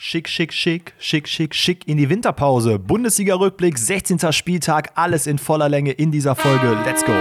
Schick, schick, schick, schick, schick, schick in die Winterpause. Bundesliga-Rückblick, 16. Spieltag, alles in voller Länge in dieser Folge. Let's go.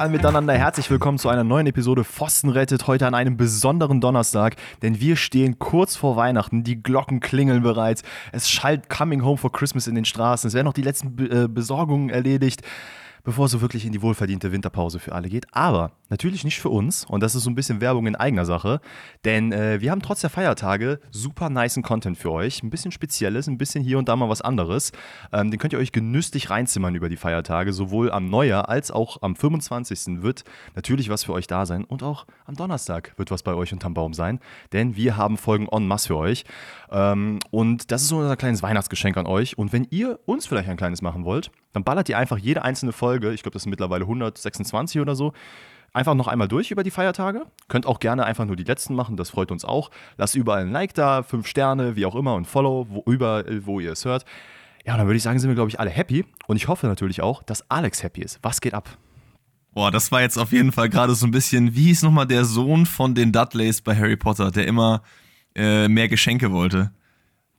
Alle miteinander, herzlich willkommen zu einer neuen Episode Pfosten rettet, heute an einem besonderen Donnerstag, denn wir stehen kurz vor Weihnachten, die Glocken klingeln bereits, es schallt Coming Home for Christmas in den Straßen, es werden noch die letzten Be äh, Besorgungen erledigt, bevor es so wirklich in die wohlverdiente Winterpause für alle geht. Aber natürlich nicht für uns. Und das ist so ein bisschen Werbung in eigener Sache. Denn äh, wir haben trotz der Feiertage super niceen Content für euch. Ein bisschen Spezielles, ein bisschen hier und da mal was anderes. Ähm, den könnt ihr euch genüsslich reinzimmern über die Feiertage. Sowohl am Neujahr als auch am 25. wird natürlich was für euch da sein. Und auch am Donnerstag wird was bei euch unterm Baum sein. Denn wir haben Folgen en masse für euch. Ähm, und das ist so unser kleines Weihnachtsgeschenk an euch. Und wenn ihr uns vielleicht ein kleines machen wollt, dann ballert ihr einfach jede einzelne Folge, ich glaube, das sind mittlerweile 126 oder so, einfach noch einmal durch über die Feiertage. Könnt auch gerne einfach nur die letzten machen, das freut uns auch. Lasst überall ein Like da, fünf Sterne, wie auch immer und Follow, wo, überall, wo ihr es hört. Ja, und dann würde ich sagen, sind wir, glaube ich, alle happy. Und ich hoffe natürlich auch, dass Alex happy ist. Was geht ab? Boah, das war jetzt auf jeden Fall gerade so ein bisschen, wie hieß nochmal der Sohn von den Dudleys bei Harry Potter, der immer äh, mehr Geschenke wollte.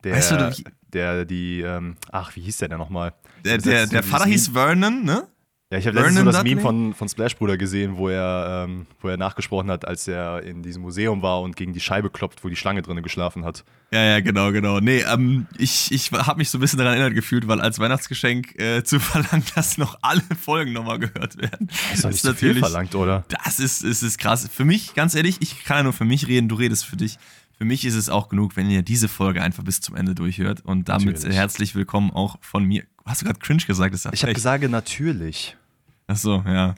Der, weißt du, der, die, ähm, ach, wie hieß der denn nochmal? Der, der, der Vater hieß Vernon, ne? Ja, ich habe letztens so das Dudley? Meme von, von Splash Bruder gesehen, wo er, ähm, wo er nachgesprochen hat, als er in diesem Museum war und gegen die Scheibe klopft, wo die Schlange drinnen geschlafen hat. Ja, ja, genau, genau. Nee, ähm, ich, ich habe mich so ein bisschen daran erinnert gefühlt, weil als Weihnachtsgeschenk äh, zu verlangen, dass noch alle Folgen nochmal gehört werden. Das ist, das ist natürlich verlangt, oder? Das ist, ist, ist krass. Für mich, ganz ehrlich, ich kann ja nur für mich reden, du redest für dich. Für mich ist es auch genug, wenn ihr diese Folge einfach bis zum Ende durchhört. Und damit natürlich. herzlich willkommen auch von mir. Hast du gerade cringe gesagt? Das ich habe gesagt, natürlich. Ach so, ja.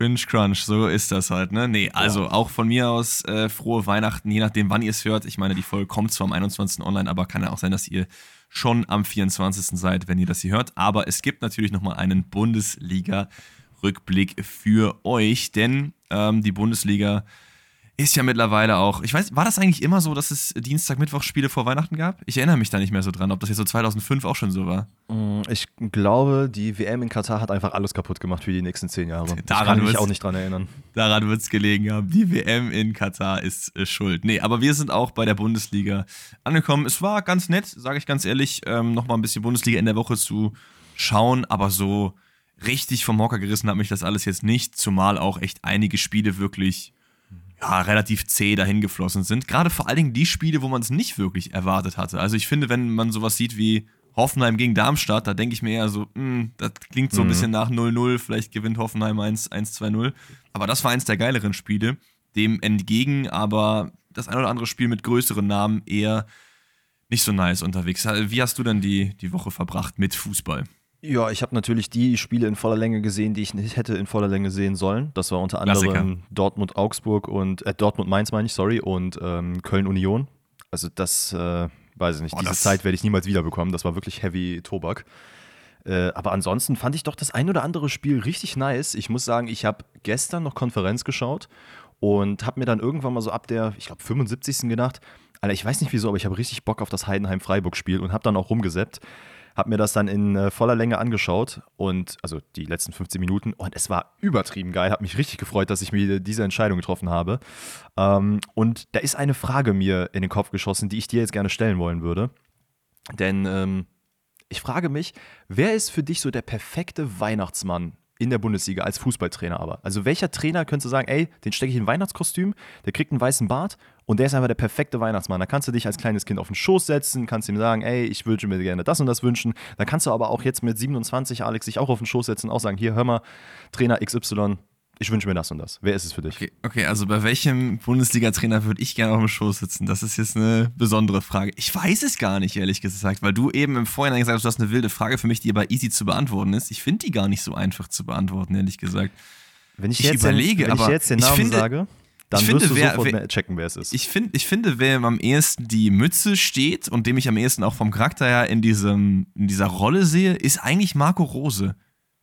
Cringe Crunch, so ist das halt, ne? Nee, also ja. auch von mir aus äh, frohe Weihnachten, je nachdem, wann ihr es hört. Ich meine, die Folge kommt zwar am 21. online, aber kann ja auch sein, dass ihr schon am 24. seid, wenn ihr das hier hört. Aber es gibt natürlich nochmal einen Bundesliga-Rückblick für euch, denn ähm, die Bundesliga ist ja mittlerweile auch. Ich weiß, war das eigentlich immer so, dass es Dienstag, Mittwoch Spiele vor Weihnachten gab? Ich erinnere mich da nicht mehr so dran, ob das jetzt so 2005 auch schon so war. Mm, ich glaube, die WM in Katar hat einfach alles kaputt gemacht für die nächsten zehn Jahre. Daran ich kann mich auch nicht dran erinnern. Daran wird es gelegen haben. Die WM in Katar ist äh, schuld. Nee, aber wir sind auch bei der Bundesliga angekommen. Es war ganz nett, sage ich ganz ehrlich, ähm, nochmal ein bisschen Bundesliga in der Woche zu schauen, aber so richtig vom Hocker gerissen hat mich das alles jetzt nicht, zumal auch echt einige Spiele wirklich ja, relativ zäh dahin geflossen sind. Gerade vor allen Dingen die Spiele, wo man es nicht wirklich erwartet hatte. Also ich finde, wenn man sowas sieht wie Hoffenheim gegen Darmstadt, da denke ich mir eher so, mh, hm, das klingt so ein mhm. bisschen nach 0-0, vielleicht gewinnt Hoffenheim 1-2-0. Aber das war eins der geileren Spiele. Dem entgegen aber das ein oder andere Spiel mit größeren Namen eher nicht so nice unterwegs. Wie hast du denn die, die Woche verbracht mit Fußball? Ja, ich habe natürlich die Spiele in voller Länge gesehen, die ich nicht hätte in voller Länge sehen sollen. Das war unter anderem Dortmund-Augsburg und äh, Dortmund-Mainz meine ich, sorry, und ähm, Köln-Union. Also das äh, weiß ich nicht. Oh, Diese Zeit werde ich niemals wiederbekommen. Das war wirklich heavy Tobak. Äh, aber ansonsten fand ich doch das ein oder andere Spiel richtig nice. Ich muss sagen, ich habe gestern noch Konferenz geschaut und habe mir dann irgendwann mal so ab der, ich glaube, 75. gedacht, Alter, ich weiß nicht wieso, aber ich habe richtig Bock auf das Heidenheim-Freiburg-Spiel und habe dann auch rumgesäppt habe mir das dann in äh, voller Länge angeschaut und also die letzten 15 Minuten und es war übertrieben geil. Hat mich richtig gefreut, dass ich mir diese Entscheidung getroffen habe. Ähm, und da ist eine Frage mir in den Kopf geschossen, die ich dir jetzt gerne stellen wollen würde. Denn ähm, ich frage mich, wer ist für dich so der perfekte Weihnachtsmann in der Bundesliga als Fußballtrainer aber. Also welcher Trainer könntest du sagen, ey, den stecke ich in ein Weihnachtskostüm, der kriegt einen weißen Bart und der ist einfach der perfekte Weihnachtsmann. Da kannst du dich als kleines Kind auf den Schoß setzen, kannst ihm sagen, ey, ich würde mir gerne das und das wünschen. Da kannst du aber auch jetzt mit 27, Alex, dich auch auf den Schoß setzen und auch sagen, hier, hör mal, Trainer XY, ich wünsche mir das und das. Wer ist es für dich? Okay, okay also bei welchem Bundesliga-Trainer würde ich gerne auf dem Schoß sitzen? Das ist jetzt eine besondere Frage. Ich weiß es gar nicht, ehrlich gesagt, weil du eben im Vorhinein gesagt hast, du hast eine wilde Frage für mich, die aber easy zu beantworten ist. Ich finde die gar nicht so einfach zu beantworten, ehrlich gesagt. Wenn ich, ich jetzt überlege, wenn aber ich jetzt den Namen finde, sage, dann finde, wirst du wer, sofort wer, checken, wer es ist. Ich, find, ich finde, wer am ehesten die Mütze steht und dem ich am ehesten auch vom Charakter her in, diesem, in dieser Rolle sehe, ist eigentlich Marco Rose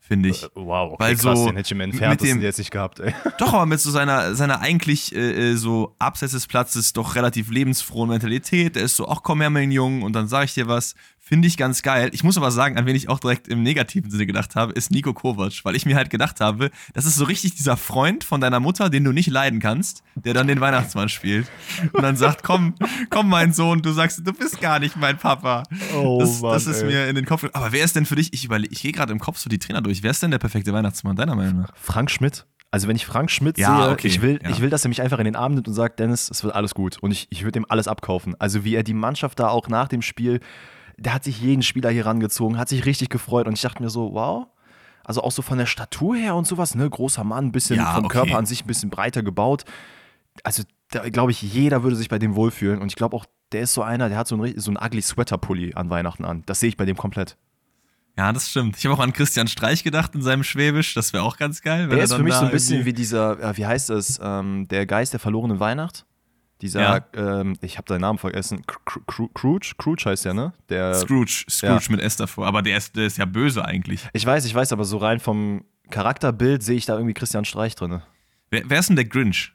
finde ich. Äh, wow, okay, Weil krass, so den hätte ich im Entferntesten jetzt nicht gehabt, ey. Doch, aber mit so seiner, seiner eigentlich äh, äh, so abseits des Platzes doch relativ lebensfrohen Mentalität, der ist so, ach komm her, mein Junge, und dann sage ich dir was, finde ich ganz geil. Ich muss aber sagen, an wen ich auch direkt im negativen Sinne gedacht habe, ist Nico Kovac, weil ich mir halt gedacht habe, das ist so richtig dieser Freund von deiner Mutter, den du nicht leiden kannst, der dann den Weihnachtsmann spielt und dann sagt, komm, komm mein Sohn, du sagst, du bist gar nicht mein Papa. Oh, das, Mann, das ist ey. mir in den Kopf. Aber wer ist denn für dich, ich überlege, ich gehe gerade im Kopf so die Trainer durch, wer ist denn der perfekte Weihnachtsmann, deiner Meinung nach? Frank Schmidt. Also wenn ich Frank Schmidt ja, sehe, okay, ich, will, ja. ich will, dass er mich einfach in den Arm nimmt und sagt, Dennis, es wird alles gut. Und ich, ich würde ihm alles abkaufen. Also wie er die Mannschaft da auch nach dem Spiel der hat sich jeden Spieler hier rangezogen, hat sich richtig gefreut und ich dachte mir so, wow. Also auch so von der Statur her und sowas, ne? Großer Mann, ein bisschen ja, vom okay. Körper an sich ein bisschen breiter gebaut. Also, da glaube ich, jeder würde sich bei dem wohlfühlen. Und ich glaube auch, der ist so einer, der hat so einen, so einen ugly Sweater-Pulli an Weihnachten an. Das sehe ich bei dem komplett. Ja, das stimmt. Ich habe auch an Christian Streich gedacht in seinem Schwäbisch. Das wäre auch ganz geil. der ist für mich so ein bisschen wie dieser, äh, wie heißt es, ähm, der Geist der verlorenen Weihnacht. Dieser, ja. ähm, ich habe seinen Namen vergessen, Scrooge, Scrooge heißt ja, ne? Der, Scrooge, Scrooge ja. mit S davor, aber der ist, der ist ja böse eigentlich. Ich weiß, ich weiß, aber so rein vom Charakterbild sehe ich da irgendwie Christian Streich drin. Wer, wer ist denn der Grinch,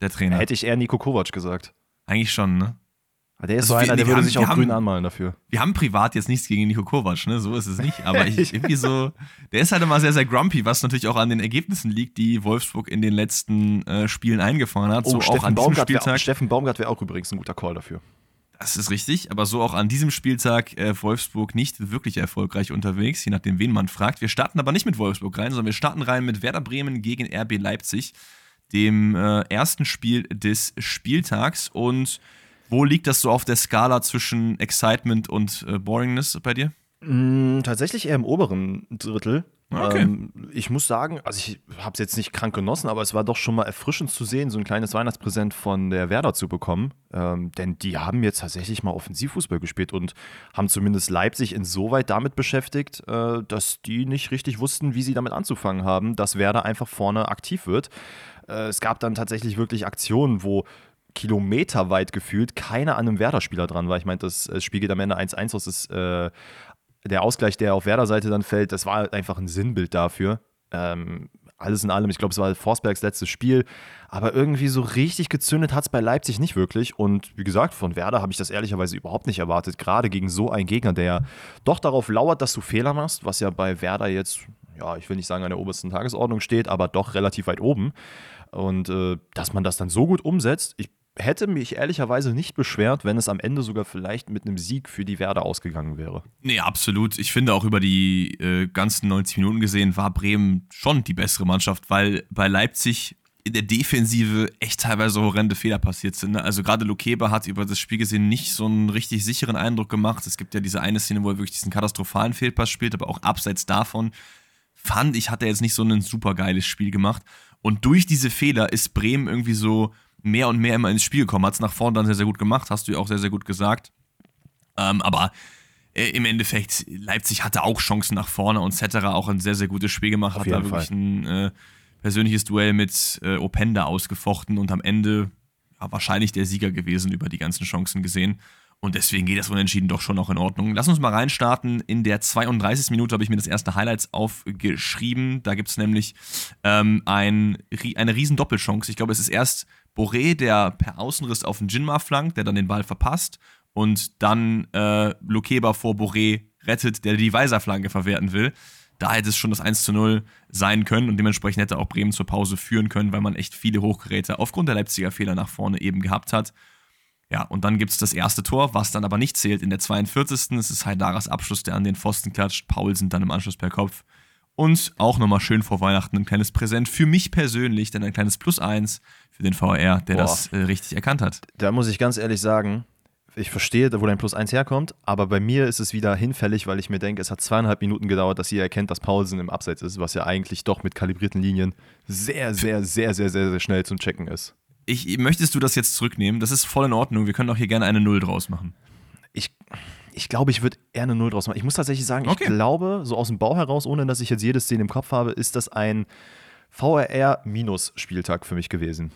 der Trainer? Hätte ich eher Nico Kovac gesagt. Eigentlich schon, ne? Der ist also so einer, der würde haben, sich auch haben, grün anmalen dafür. Wir haben privat jetzt nichts gegen Nico Kovac, ne? So ist es nicht. Aber ich, irgendwie so, der ist halt immer sehr, sehr grumpy, was natürlich auch an den Ergebnissen liegt, die Wolfsburg in den letzten äh, Spielen eingefahren hat. Oh, so Steffen auch an Baumgart diesem Spieltag. Wär, Steffen Baumgart wäre auch übrigens ein guter Call dafür. Das ist richtig, aber so auch an diesem Spieltag äh, Wolfsburg nicht wirklich erfolgreich unterwegs, je nachdem, wen man fragt. Wir starten aber nicht mit Wolfsburg rein, sondern wir starten rein mit Werder Bremen gegen RB Leipzig, dem äh, ersten Spiel des Spieltags. Und wo liegt das so auf der Skala zwischen Excitement und äh, Boringness bei dir? Mm, tatsächlich eher im oberen Drittel. Okay. Ähm, ich muss sagen, also ich habe es jetzt nicht krank genossen, aber es war doch schon mal erfrischend zu sehen, so ein kleines Weihnachtspräsent von der Werder zu bekommen. Ähm, denn die haben jetzt tatsächlich mal Offensivfußball gespielt und haben zumindest Leipzig insoweit damit beschäftigt, äh, dass die nicht richtig wussten, wie sie damit anzufangen haben, dass Werder einfach vorne aktiv wird. Äh, es gab dann tatsächlich wirklich Aktionen, wo kilometerweit gefühlt keiner an einem Werder-Spieler dran war. Ich meine, das, das Spiel geht am Ende 1-1 aus. Das, äh, der Ausgleich, der auf Werder-Seite dann fällt, das war einfach ein Sinnbild dafür. Ähm, alles in allem, ich glaube, es war Forsbergs letztes Spiel. Aber irgendwie so richtig gezündet hat es bei Leipzig nicht wirklich. Und wie gesagt, von Werder habe ich das ehrlicherweise überhaupt nicht erwartet. Gerade gegen so einen Gegner, der doch darauf lauert, dass du Fehler machst, was ja bei Werder jetzt, ja, ich will nicht sagen an der obersten Tagesordnung steht, aber doch relativ weit oben. Und äh, dass man das dann so gut umsetzt, ich hätte mich ehrlicherweise nicht beschwert, wenn es am Ende sogar vielleicht mit einem Sieg für die Werder ausgegangen wäre. Nee, absolut. Ich finde auch über die äh, ganzen 90 Minuten gesehen war Bremen schon die bessere Mannschaft, weil bei Leipzig in der Defensive echt teilweise horrende Fehler passiert sind. Ne? Also gerade Lukeba hat über das Spiel gesehen nicht so einen richtig sicheren Eindruck gemacht. Es gibt ja diese eine Szene, wo er wirklich diesen katastrophalen Fehlpass spielt, aber auch abseits davon fand ich, hat er jetzt nicht so ein super geiles Spiel gemacht. Und durch diese Fehler ist Bremen irgendwie so mehr und mehr immer ins Spiel gekommen. Hat es nach vorne dann sehr, sehr gut gemacht, hast du ja auch sehr, sehr gut gesagt. Ähm, aber äh, im Endeffekt, Leipzig hatte auch Chancen nach vorne und Cetera auch ein sehr, sehr gutes Spiel gemacht. Auf hat da wirklich Fall. ein äh, persönliches Duell mit äh, Openda ausgefochten und am Ende ja, wahrscheinlich der Sieger gewesen über die ganzen Chancen gesehen. Und deswegen geht das Unentschieden doch schon noch in Ordnung. Lass uns mal reinstarten. In der 32. Minute habe ich mir das erste Highlights aufgeschrieben. Da gibt es nämlich ähm, ein, eine riesen Doppelchance. Ich glaube, es ist erst Boré, der per Außenriss auf den Jinma flankt, der dann den Ball verpasst. Und dann äh, Lukeba vor Boré rettet, der die Weiserflanke verwerten will. Da hätte es schon das 1 zu 0 sein können und dementsprechend hätte auch Bremen zur Pause führen können, weil man echt viele Hochgeräte aufgrund der Leipziger Fehler nach vorne eben gehabt hat. Ja, und dann gibt es das erste Tor, was dann aber nicht zählt in der 42. Es ist Haidaras Abschluss, der an den Pfosten klatscht. Paulsen dann im Anschluss per Kopf. Und auch nochmal schön vor Weihnachten ein kleines Präsent für mich persönlich, denn ein kleines Plus 1 für den VR, der Boah. das äh, richtig erkannt hat. Da muss ich ganz ehrlich sagen, ich verstehe, wo dein Plus 1 herkommt, aber bei mir ist es wieder hinfällig, weil ich mir denke, es hat zweieinhalb Minuten gedauert, dass ihr erkennt, dass Paulsen im Abseits ist, was ja eigentlich doch mit kalibrierten Linien sehr, sehr, sehr, sehr, sehr, sehr schnell zum Checken ist ich, möchtest du das jetzt zurücknehmen? Das ist voll in Ordnung. Wir können auch hier gerne eine Null draus machen. Ich, ich glaube, ich würde eher eine Null draus machen. Ich muss tatsächlich sagen, okay. ich glaube, so aus dem Bau heraus, ohne dass ich jetzt jede Szene im Kopf habe, ist das ein VRR-Spieltag für mich gewesen.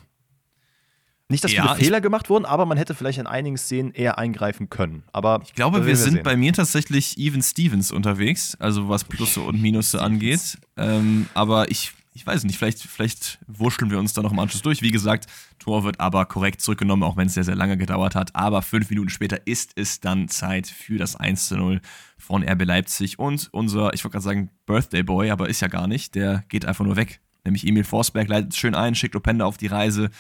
Nicht, dass ja, viele Fehler gemacht wurden, aber man hätte vielleicht in einigen Szenen eher eingreifen können. Aber ich glaube, wir sind sehen. bei mir tatsächlich Even Stevens unterwegs, also was Plusse und Minusse angeht. Ähm, aber ich, ich weiß nicht, vielleicht, vielleicht wurschteln wir uns da noch im Anschluss durch. Wie gesagt, Tor wird aber korrekt zurückgenommen, auch wenn es sehr, sehr lange gedauert hat. Aber fünf Minuten später ist es dann Zeit für das 1 zu 0 von RB Leipzig. Und unser, ich wollte gerade sagen, Birthday Boy, aber ist ja gar nicht, der geht einfach nur weg. Nämlich Emil Forsberg leitet schön ein, schickt Openda auf die Reise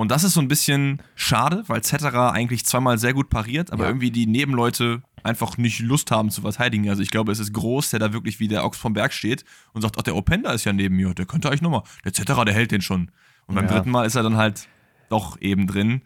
und das ist so ein bisschen schade, weil Zetterer eigentlich zweimal sehr gut pariert, aber ja. irgendwie die Nebenleute einfach nicht Lust haben zu verteidigen. Also ich glaube, es ist groß, der da wirklich wie der Ochs vom Berg steht und sagt, ach, der Openda ist ja neben mir, der könnte eigentlich nochmal. Der Zetterer, der hält den schon. Und beim ja. dritten Mal ist er dann halt doch eben drin.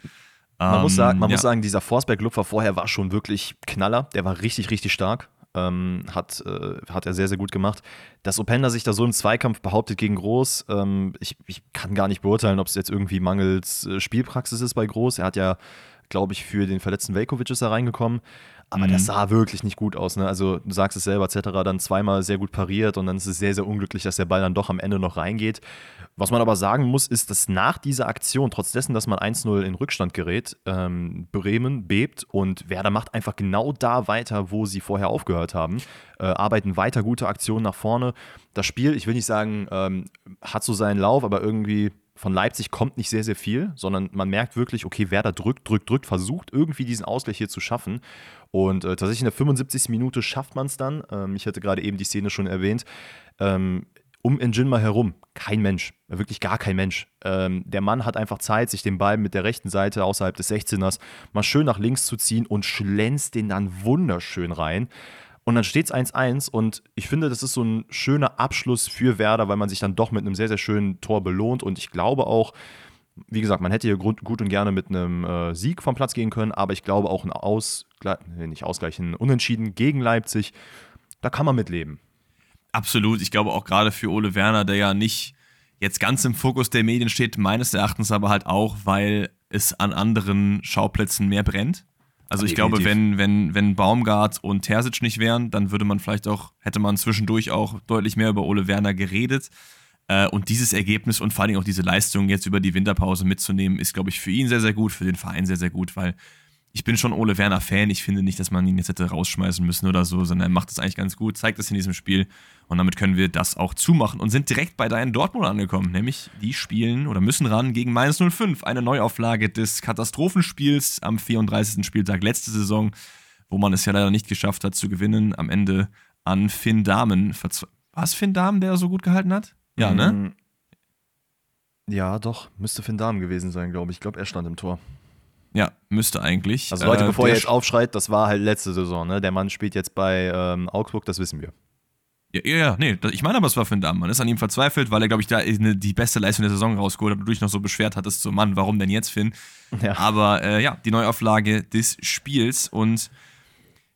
Man, ähm, muss, sagen, man ja. muss sagen, dieser Forsberg-Lupfer vorher war schon wirklich Knaller. Der war richtig, richtig stark ähm, hat, äh, hat er sehr, sehr gut gemacht. Dass Openda sich da so im Zweikampf behauptet gegen Groß, ähm, ich, ich kann gar nicht beurteilen, ob es jetzt irgendwie mangels äh, Spielpraxis ist bei Groß. Er hat ja, glaube ich, für den verletzten Velkovic ist er reingekommen. Aber mhm. das sah wirklich nicht gut aus. Ne? Also, du sagst es selber, etc. dann zweimal sehr gut pariert und dann ist es sehr, sehr unglücklich, dass der Ball dann doch am Ende noch reingeht. Was man aber sagen muss, ist, dass nach dieser Aktion, trotz dessen, dass man 1-0 in Rückstand gerät, ähm, Bremen bebt und Werder macht einfach genau da weiter, wo sie vorher aufgehört haben. Äh, arbeiten weiter gute Aktionen nach vorne. Das Spiel, ich will nicht sagen, ähm, hat so seinen Lauf, aber irgendwie von Leipzig kommt nicht sehr, sehr viel, sondern man merkt wirklich, okay, Werder drückt, drückt, drückt, versucht irgendwie diesen Ausgleich hier zu schaffen. Und äh, tatsächlich in der 75. Minute schafft man es dann. Ähm, ich hatte gerade eben die Szene schon erwähnt. Ähm, um Njinma herum kein Mensch, wirklich gar kein Mensch. Ähm, der Mann hat einfach Zeit, sich den Ball mit der rechten Seite außerhalb des 16ers mal schön nach links zu ziehen und schlänzt den dann wunderschön rein. Und dann steht es 1-1 und ich finde, das ist so ein schöner Abschluss für Werder, weil man sich dann doch mit einem sehr, sehr schönen Tor belohnt. Und ich glaube auch, wie gesagt, man hätte hier gut und gerne mit einem äh, Sieg vom Platz gehen können, aber ich glaube auch ein Ausgleich, nicht Ausgleich, ein Unentschieden gegen Leipzig, da kann man mitleben. Absolut. Ich glaube auch gerade für Ole Werner, der ja nicht jetzt ganz im Fokus der Medien steht, meines Erachtens aber halt auch, weil es an anderen Schauplätzen mehr brennt. Also ich glaube, wenn, wenn, wenn Baumgart und Terzic nicht wären, dann würde man vielleicht auch, hätte man zwischendurch auch deutlich mehr über Ole Werner geredet. Äh, und dieses Ergebnis und vor allem auch diese Leistung jetzt über die Winterpause mitzunehmen, ist, glaube ich, für ihn sehr, sehr gut, für den Verein sehr, sehr gut, weil ich bin schon Ole Werner Fan. Ich finde nicht, dass man ihn jetzt hätte rausschmeißen müssen oder so, sondern er macht das eigentlich ganz gut, zeigt es in diesem Spiel und damit können wir das auch zumachen und sind direkt bei deinen Dortmund angekommen, nämlich die spielen oder müssen ran gegen Mainz 05, eine Neuauflage des Katastrophenspiels am 34. Spieltag letzte Saison, wo man es ja leider nicht geschafft hat zu gewinnen, am Ende an Finn Dahmen. War es Finn Dahmen, der so gut gehalten hat? Ja, ne? Mm. Ja, doch, müsste Finn Dahmen gewesen sein, glaube ich. Ich glaube, er stand im Tor. Ja, müsste eigentlich. Also Leute, äh, bevor ihr jetzt aufschreit, das war halt letzte Saison, ne? Der Mann spielt jetzt bei ähm, Augsburg, das wissen wir. Ja, ja, nee, ich meine aber, es war für den Damm. Man ist an ihm verzweifelt, weil er, glaube ich, da die beste Leistung der Saison rausgeholt hat und du dich noch so beschwert hattest, so Mann, warum denn jetzt, Finn? Ja. Aber äh, ja, die Neuauflage des Spiels und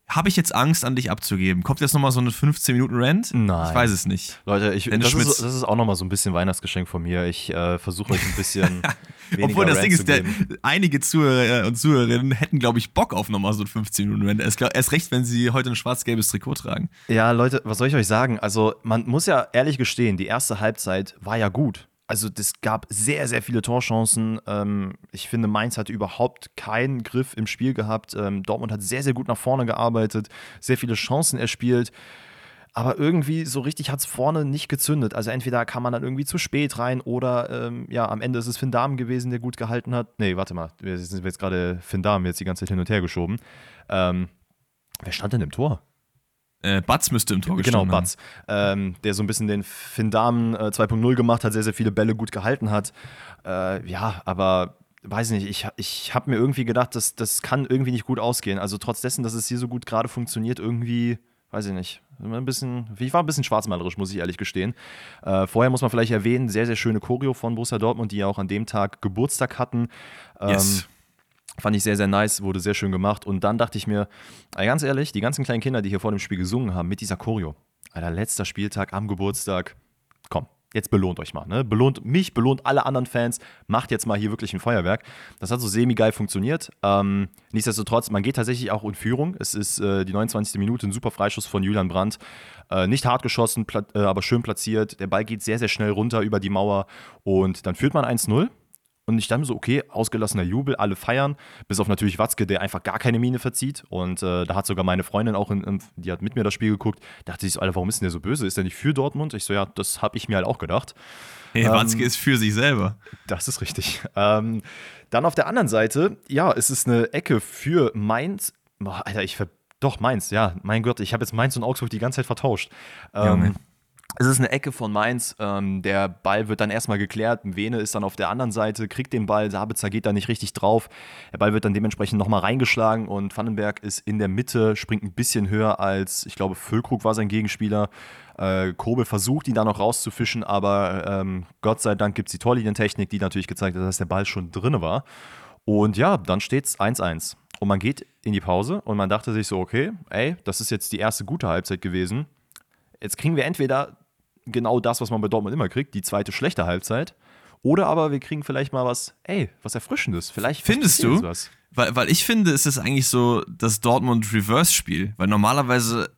habe ich jetzt Angst, an dich abzugeben? Kommt jetzt nochmal so eine 15-Minuten-Rant? Nein. Ich weiß es nicht. Leute, ich, das, ist, das ist auch nochmal so ein bisschen Weihnachtsgeschenk von mir. Ich äh, versuche euch ein bisschen. Obwohl das Rant Ding ist, der, einige Zuhörer und Zuhörerinnen hätten, glaube ich, Bock auf nochmal so einen 15-Minuten-Rant. Erst, erst recht, wenn sie heute ein schwarz-gelbes Trikot tragen. Ja, Leute, was soll ich euch sagen? Also, man muss ja ehrlich gestehen, die erste Halbzeit war ja gut also es gab sehr, sehr viele Torchancen. Ähm, ich finde, Mainz hatte überhaupt keinen Griff im Spiel gehabt. Ähm, Dortmund hat sehr, sehr gut nach vorne gearbeitet, sehr viele Chancen erspielt. Aber irgendwie so richtig hat es vorne nicht gezündet. Also entweder kam man dann irgendwie zu spät rein oder ähm, ja, am Ende ist es Finn Dahm gewesen, der gut gehalten hat. Nee, warte mal, wir sind jetzt gerade Finn Dahm jetzt die ganze Zeit hin und her geschoben. Ähm, wer stand denn im Tor? Äh, Batz müsste im Tor gestanden Genau, Batz. Ähm, der so ein bisschen den Finn Dahmen äh, 2.0 gemacht hat, sehr, sehr viele Bälle gut gehalten hat. Äh, ja, aber weiß nicht, ich, ich habe mir irgendwie gedacht, das, das kann irgendwie nicht gut ausgehen. Also trotz dessen, dass es hier so gut gerade funktioniert, irgendwie, weiß ich nicht. Ein bisschen, ich war ein bisschen schwarzmalerisch, muss ich ehrlich gestehen. Äh, vorher muss man vielleicht erwähnen, sehr, sehr schöne Choreo von Borussia Dortmund, die ja auch an dem Tag Geburtstag hatten. Ähm, yes Fand ich sehr, sehr nice, wurde sehr schön gemacht. Und dann dachte ich mir, ganz ehrlich, die ganzen kleinen Kinder, die hier vor dem Spiel gesungen haben, mit dieser Choreo, Alter, letzter Spieltag am Geburtstag, komm, jetzt belohnt euch mal. Ne? Belohnt mich, belohnt alle anderen Fans, macht jetzt mal hier wirklich ein Feuerwerk. Das hat so semi-geil funktioniert. Ähm, nichtsdestotrotz, man geht tatsächlich auch in Führung. Es ist äh, die 29. Minute, ein super Freischuss von Julian Brandt. Äh, nicht hart geschossen, äh, aber schön platziert. Der Ball geht sehr, sehr schnell runter über die Mauer und dann führt man 1-0. Und ich dachte mir so, okay, ausgelassener Jubel, alle feiern, bis auf natürlich Watzke, der einfach gar keine Miene verzieht. Und äh, da hat sogar meine Freundin auch, in, in, die hat mit mir das Spiel geguckt, dachte sich so, Alter, warum ist denn der so böse? Ist der nicht für Dortmund? Ich so, ja, das habe ich mir halt auch gedacht. Hey, ähm, Watzke ist für sich selber. Das ist richtig. Ähm, dann auf der anderen Seite, ja, es ist eine Ecke für Mainz. Boah, Alter, ich ver doch, Mainz, ja, mein Gott, ich habe jetzt Mainz und Augsburg die ganze Zeit vertauscht. Ähm, es ist eine Ecke von Mainz. Ähm, der Ball wird dann erstmal geklärt. Vene ist dann auf der anderen Seite, kriegt den Ball. Sabitzer geht da nicht richtig drauf. Der Ball wird dann dementsprechend nochmal reingeschlagen und Vandenberg ist in der Mitte, springt ein bisschen höher als, ich glaube, Füllkrug war sein Gegenspieler. Äh, Kobel versucht, ihn da noch rauszufischen, aber ähm, Gott sei Dank gibt es die Torlinientechnik, die natürlich gezeigt hat, dass der Ball schon drin war. Und ja, dann steht es 1-1. Und man geht in die Pause und man dachte sich so, okay, ey, das ist jetzt die erste gute Halbzeit gewesen. Jetzt kriegen wir entweder genau das, was man bei Dortmund immer kriegt, die zweite schlechte Halbzeit. Oder aber wir kriegen vielleicht mal was, ey, was Erfrischendes. Vielleicht findest du? Was. Weil, weil ich finde, es ist eigentlich so das Dortmund-Reverse-Spiel. Weil normalerweise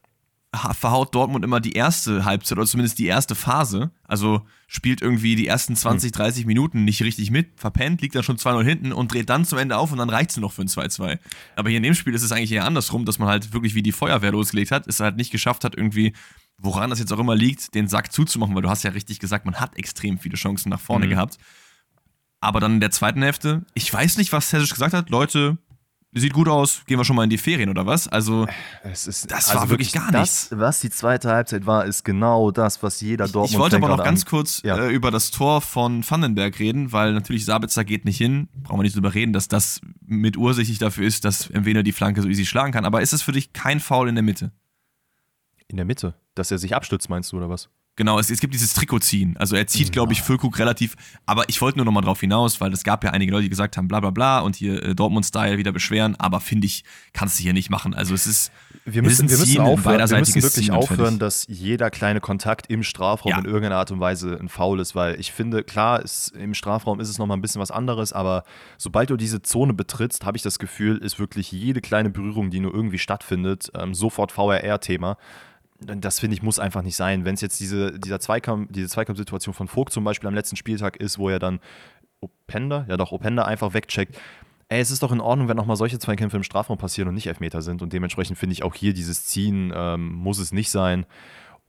verhaut Dortmund immer die erste Halbzeit oder zumindest die erste Phase. Also spielt irgendwie die ersten 20, 30 hm. Minuten nicht richtig mit, verpennt, liegt dann schon 2-0 hinten und dreht dann zum Ende auf und dann reicht es noch für ein 2-2. Aber hier in dem Spiel ist es eigentlich eher andersrum, dass man halt wirklich wie die Feuerwehr losgelegt hat, es halt nicht geschafft hat, irgendwie woran das jetzt auch immer liegt, den Sack zuzumachen, weil du hast ja richtig gesagt, man hat extrem viele Chancen nach vorne mhm. gehabt. Aber dann in der zweiten Hälfte, ich weiß nicht, was Terzic gesagt hat, Leute, sieht gut aus, gehen wir schon mal in die Ferien oder was? Also, ist, das also war wirklich gar nichts. Das, was die zweite Halbzeit war, ist genau das, was jeder Dortmund Ich wollte aber noch ganz kurz ja. äh, über das Tor von Vandenberg reden, weil natürlich Sabitzer geht nicht hin. Brauchen wir nicht drüber reden, dass das mit ursächlich dafür ist, dass Mwene die Flanke so easy schlagen kann. Aber ist es für dich kein Foul in der Mitte? In der Mitte? Dass er sich abstützt, meinst du, oder was? Genau, es, es gibt dieses Trikotziehen. Also er zieht, ja. glaube ich, Füllkrug relativ. Aber ich wollte nur noch mal drauf hinaus, weil es gab ja einige Leute, die gesagt haben, bla bla bla und hier äh, Dortmund-Style wieder beschweren. Aber finde ich, kannst du hier nicht machen. Also es ist. Wir müssen, wir müssen, aufhören, wir müssen wirklich aufhören, dass jeder kleine Kontakt im Strafraum ja. in irgendeiner Art und Weise ein Foul ist, weil ich finde, klar, ist, im Strafraum ist es noch mal ein bisschen was anderes, aber sobald du diese Zone betrittst, habe ich das Gefühl, ist wirklich jede kleine Berührung, die nur irgendwie stattfindet, ähm, sofort VRR-Thema das finde ich muss einfach nicht sein. Wenn es jetzt diese, dieser Zweikampf, diese Zweikampfsituation von Vogt zum Beispiel am letzten Spieltag ist, wo er dann Openda, ja doch, Openda einfach wegcheckt. Ey, es ist doch in Ordnung, wenn nochmal solche Zweikämpfe im Strafraum passieren und nicht Elfmeter sind. Und dementsprechend finde ich auch hier dieses Ziehen ähm, muss es nicht sein.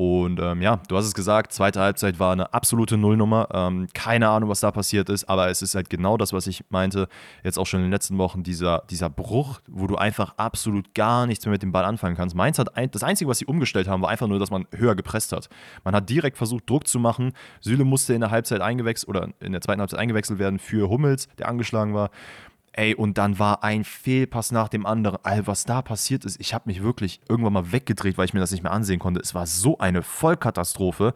Und ähm, ja, du hast es gesagt, zweite Halbzeit war eine absolute Nullnummer. Ähm, keine Ahnung, was da passiert ist, aber es ist halt genau das, was ich meinte. Jetzt auch schon in den letzten Wochen, dieser, dieser Bruch, wo du einfach absolut gar nichts mehr mit dem Ball anfangen kannst. Mainz hat ein, das Einzige, was sie umgestellt haben, war einfach nur, dass man höher gepresst hat. Man hat direkt versucht, Druck zu machen. Süle musste in der Halbzeit eingewechselt oder in der zweiten Halbzeit eingewechselt werden für Hummels, der angeschlagen war. Ey, und dann war ein Fehlpass nach dem anderen. All was da passiert ist, ich habe mich wirklich irgendwann mal weggedreht, weil ich mir das nicht mehr ansehen konnte. Es war so eine Vollkatastrophe.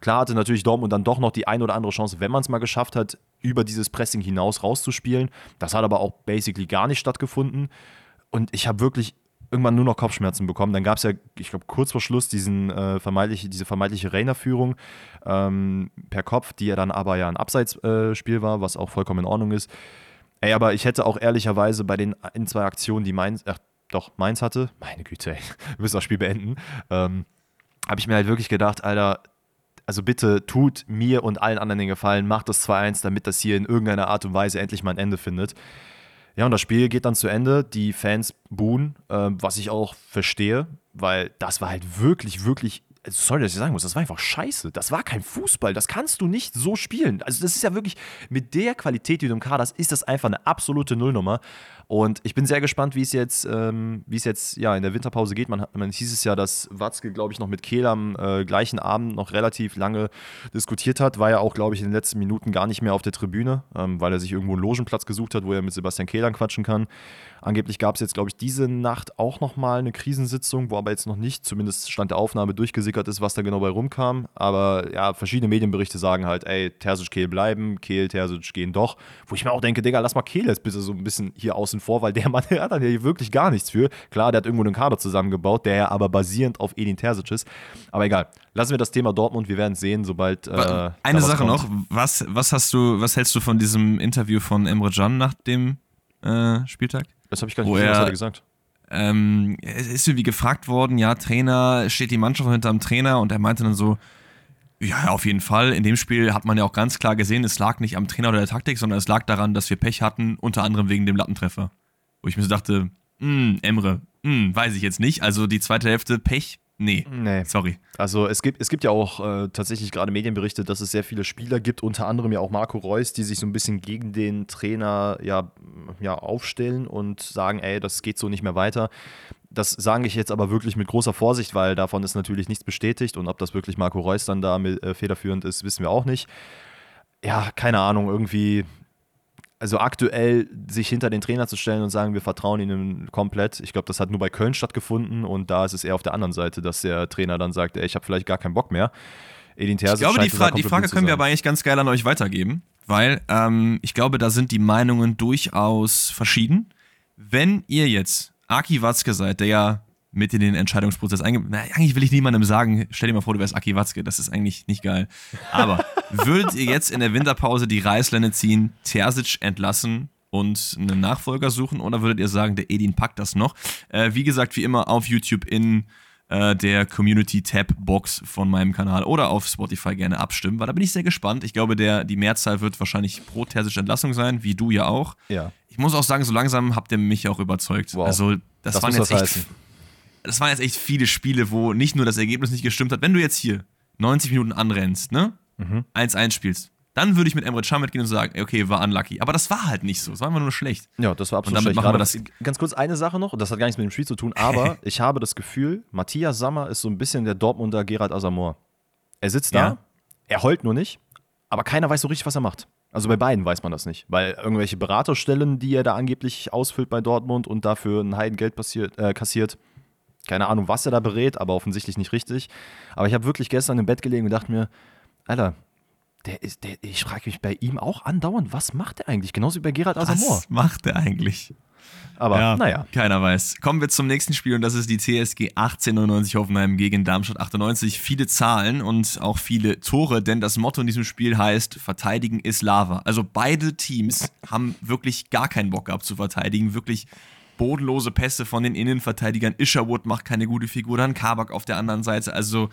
Klar hatte natürlich Dortmund dann doch noch die ein oder andere Chance, wenn man es mal geschafft hat, über dieses Pressing hinaus rauszuspielen. Das hat aber auch basically gar nicht stattgefunden. Und ich habe wirklich irgendwann nur noch Kopfschmerzen bekommen. Dann gab es ja, ich glaube, kurz vor Schluss diesen, äh, vermeintliche, diese vermeintliche Rainer-Führung ähm, per Kopf, die ja dann aber ja ein Abseitsspiel äh, war, was auch vollkommen in Ordnung ist. Ey, aber ich hätte auch ehrlicherweise bei den in zwei Aktionen, die Mainz, ach doch, Mainz hatte, meine Güte, ey, wir müssen das Spiel beenden, ähm, habe ich mir halt wirklich gedacht, Alter, also bitte tut mir und allen anderen den Gefallen, macht das 2-1, damit das hier in irgendeiner Art und Weise endlich mal ein Ende findet. Ja, und das Spiel geht dann zu Ende. Die Fans buhen, äh, was ich auch verstehe, weil das war halt wirklich, wirklich sorry, dass ich sagen muss, das war einfach scheiße. Das war kein Fußball. Das kannst du nicht so spielen. Also, das ist ja wirklich mit der Qualität, die du im Kader hast, ist das einfach eine absolute Nullnummer. Und ich bin sehr gespannt, wie es jetzt, ähm, wie es jetzt ja, in der Winterpause geht. Man, man hieß es ja, dass Watzke, glaube ich, noch mit Kehl am äh, gleichen Abend noch relativ lange diskutiert hat. War ja auch, glaube ich, in den letzten Minuten gar nicht mehr auf der Tribüne, ähm, weil er sich irgendwo einen Logenplatz gesucht hat, wo er mit Sebastian Kehlern quatschen kann. Angeblich gab es jetzt, glaube ich, diese Nacht auch nochmal eine Krisensitzung, wo aber jetzt noch nicht, zumindest Stand der Aufnahme, durchgesickert ist, was da genau bei rumkam. Aber ja, verschiedene Medienberichte sagen halt, ey, Terzic, Kehl bleiben, Kehl, Terzic gehen doch. Wo ich mir auch denke, Digga, lass mal Kehl jetzt bitte so ein bisschen hier außen vor, weil der Mann der hat dann ja wirklich gar nichts für. Klar, der hat irgendwo einen Kader zusammengebaut, der ja aber basierend auf Edin Terzic ist. Aber egal, lassen wir das Thema Dortmund, wir werden es sehen, sobald. Äh, Eine Sache kommt. noch, was, was hast du, was hältst du von diesem Interview von Emre Can nach dem äh, Spieltag? Das habe ich gar nicht gesehen, was hat er gesagt? Ähm, es ist irgendwie gefragt worden, ja, Trainer, steht die Mannschaft hinter dem Trainer und er meinte dann so, Ja, auf jeden Fall. In dem Spiel hat man ja auch ganz klar gesehen, es lag nicht am Trainer oder der Taktik, sondern es lag daran, dass wir Pech hatten, unter anderem wegen dem Lattentreffer. Wo ich mir so dachte, hm, Emre, hm, weiß ich jetzt nicht. Also die zweite Hälfte Pech, Nee, nee. Sorry. Also es gibt, es gibt ja auch äh, tatsächlich gerade Medienberichte, dass es sehr viele Spieler gibt, unter anderem ja auch Marco Reus, die sich so ein bisschen gegen den Trainer ja, ja aufstellen und sagen, ey, das geht so nicht mehr weiter. Das sage ich jetzt aber wirklich mit großer Vorsicht, weil davon ist natürlich nichts bestätigt und ob das wirklich Marco Reus dann da mit, äh, federführend ist, wissen wir auch nicht. Ja, keine Ahnung, irgendwie also aktuell sich hinter den Trainer zu stellen und sagen, wir vertrauen ihnen komplett. Ich glaube, das hat nur bei Köln stattgefunden und da ist es eher auf der anderen Seite, dass der Trainer dann sagt, ey, ich habe vielleicht gar keinen Bock mehr. Edin Terzic ich glaube, die, Fra die Frage können wir aber eigentlich ganz geil an euch weitergeben, weil ähm, ich glaube, da sind die Meinungen durchaus verschieden. Wenn ihr jetzt Aki Watzke seid, der ja mit in den Entscheidungsprozess eingebaut. Eigentlich will ich niemandem sagen, stell dir mal vor, du wärst Aki Watzke, das ist eigentlich nicht geil. Aber würdet ihr jetzt in der Winterpause die Reißleine ziehen, Terzic entlassen und einen Nachfolger suchen oder würdet ihr sagen, der Edin packt das noch? Äh, wie gesagt, wie immer auf YouTube in äh, der Community-Tab-Box von meinem Kanal oder auf Spotify gerne abstimmen, weil da bin ich sehr gespannt. Ich glaube, der, die Mehrzahl wird wahrscheinlich pro Terzic Entlassung sein, wie du ja auch. Ja. Ich muss auch sagen, so langsam habt ihr mich auch überzeugt. Wow. Also, das, das waren jetzt echt heißen das waren jetzt echt viele Spiele, wo nicht nur das Ergebnis nicht gestimmt hat. Wenn du jetzt hier 90 Minuten anrennst, ne? 1-1 mhm. spielst, dann würde ich mit Emre Can mitgehen und sagen, okay, war unlucky. Aber das war halt nicht so. Es war einfach nur schlecht. Ja, das war absolut und damit schlecht. Machen wir das ganz kurz eine Sache noch, das hat gar nichts mit dem Spiel zu tun, aber ich habe das Gefühl, Matthias Sammer ist so ein bisschen der Dortmunder Gerald Asamoah. Er sitzt da, ja. er heult nur nicht, aber keiner weiß so richtig, was er macht. Also bei beiden weiß man das nicht, weil irgendwelche Beraterstellen, die er da angeblich ausfüllt bei Dortmund und dafür ein Heidengeld passiert, äh, kassiert, keine Ahnung, was er da berät, aber offensichtlich nicht richtig. Aber ich habe wirklich gestern im Bett gelegen und dachte mir, Alter, der ist, der, ich frage mich bei ihm auch andauernd, was macht er eigentlich? Genauso wie bei Gerald Asamoah. Was macht er eigentlich? Aber ja, naja. Keiner weiß. Kommen wir zum nächsten Spiel und das ist die TSG 1899 Hoffenheim gegen Darmstadt 98. Viele Zahlen und auch viele Tore, denn das Motto in diesem Spiel heißt: Verteidigen ist Lava. Also beide Teams haben wirklich gar keinen Bock gehabt zu verteidigen. Wirklich bodenlose Pässe von den Innenverteidigern. Isherwood macht keine gute Figur, dann Kabak auf der anderen Seite. Also,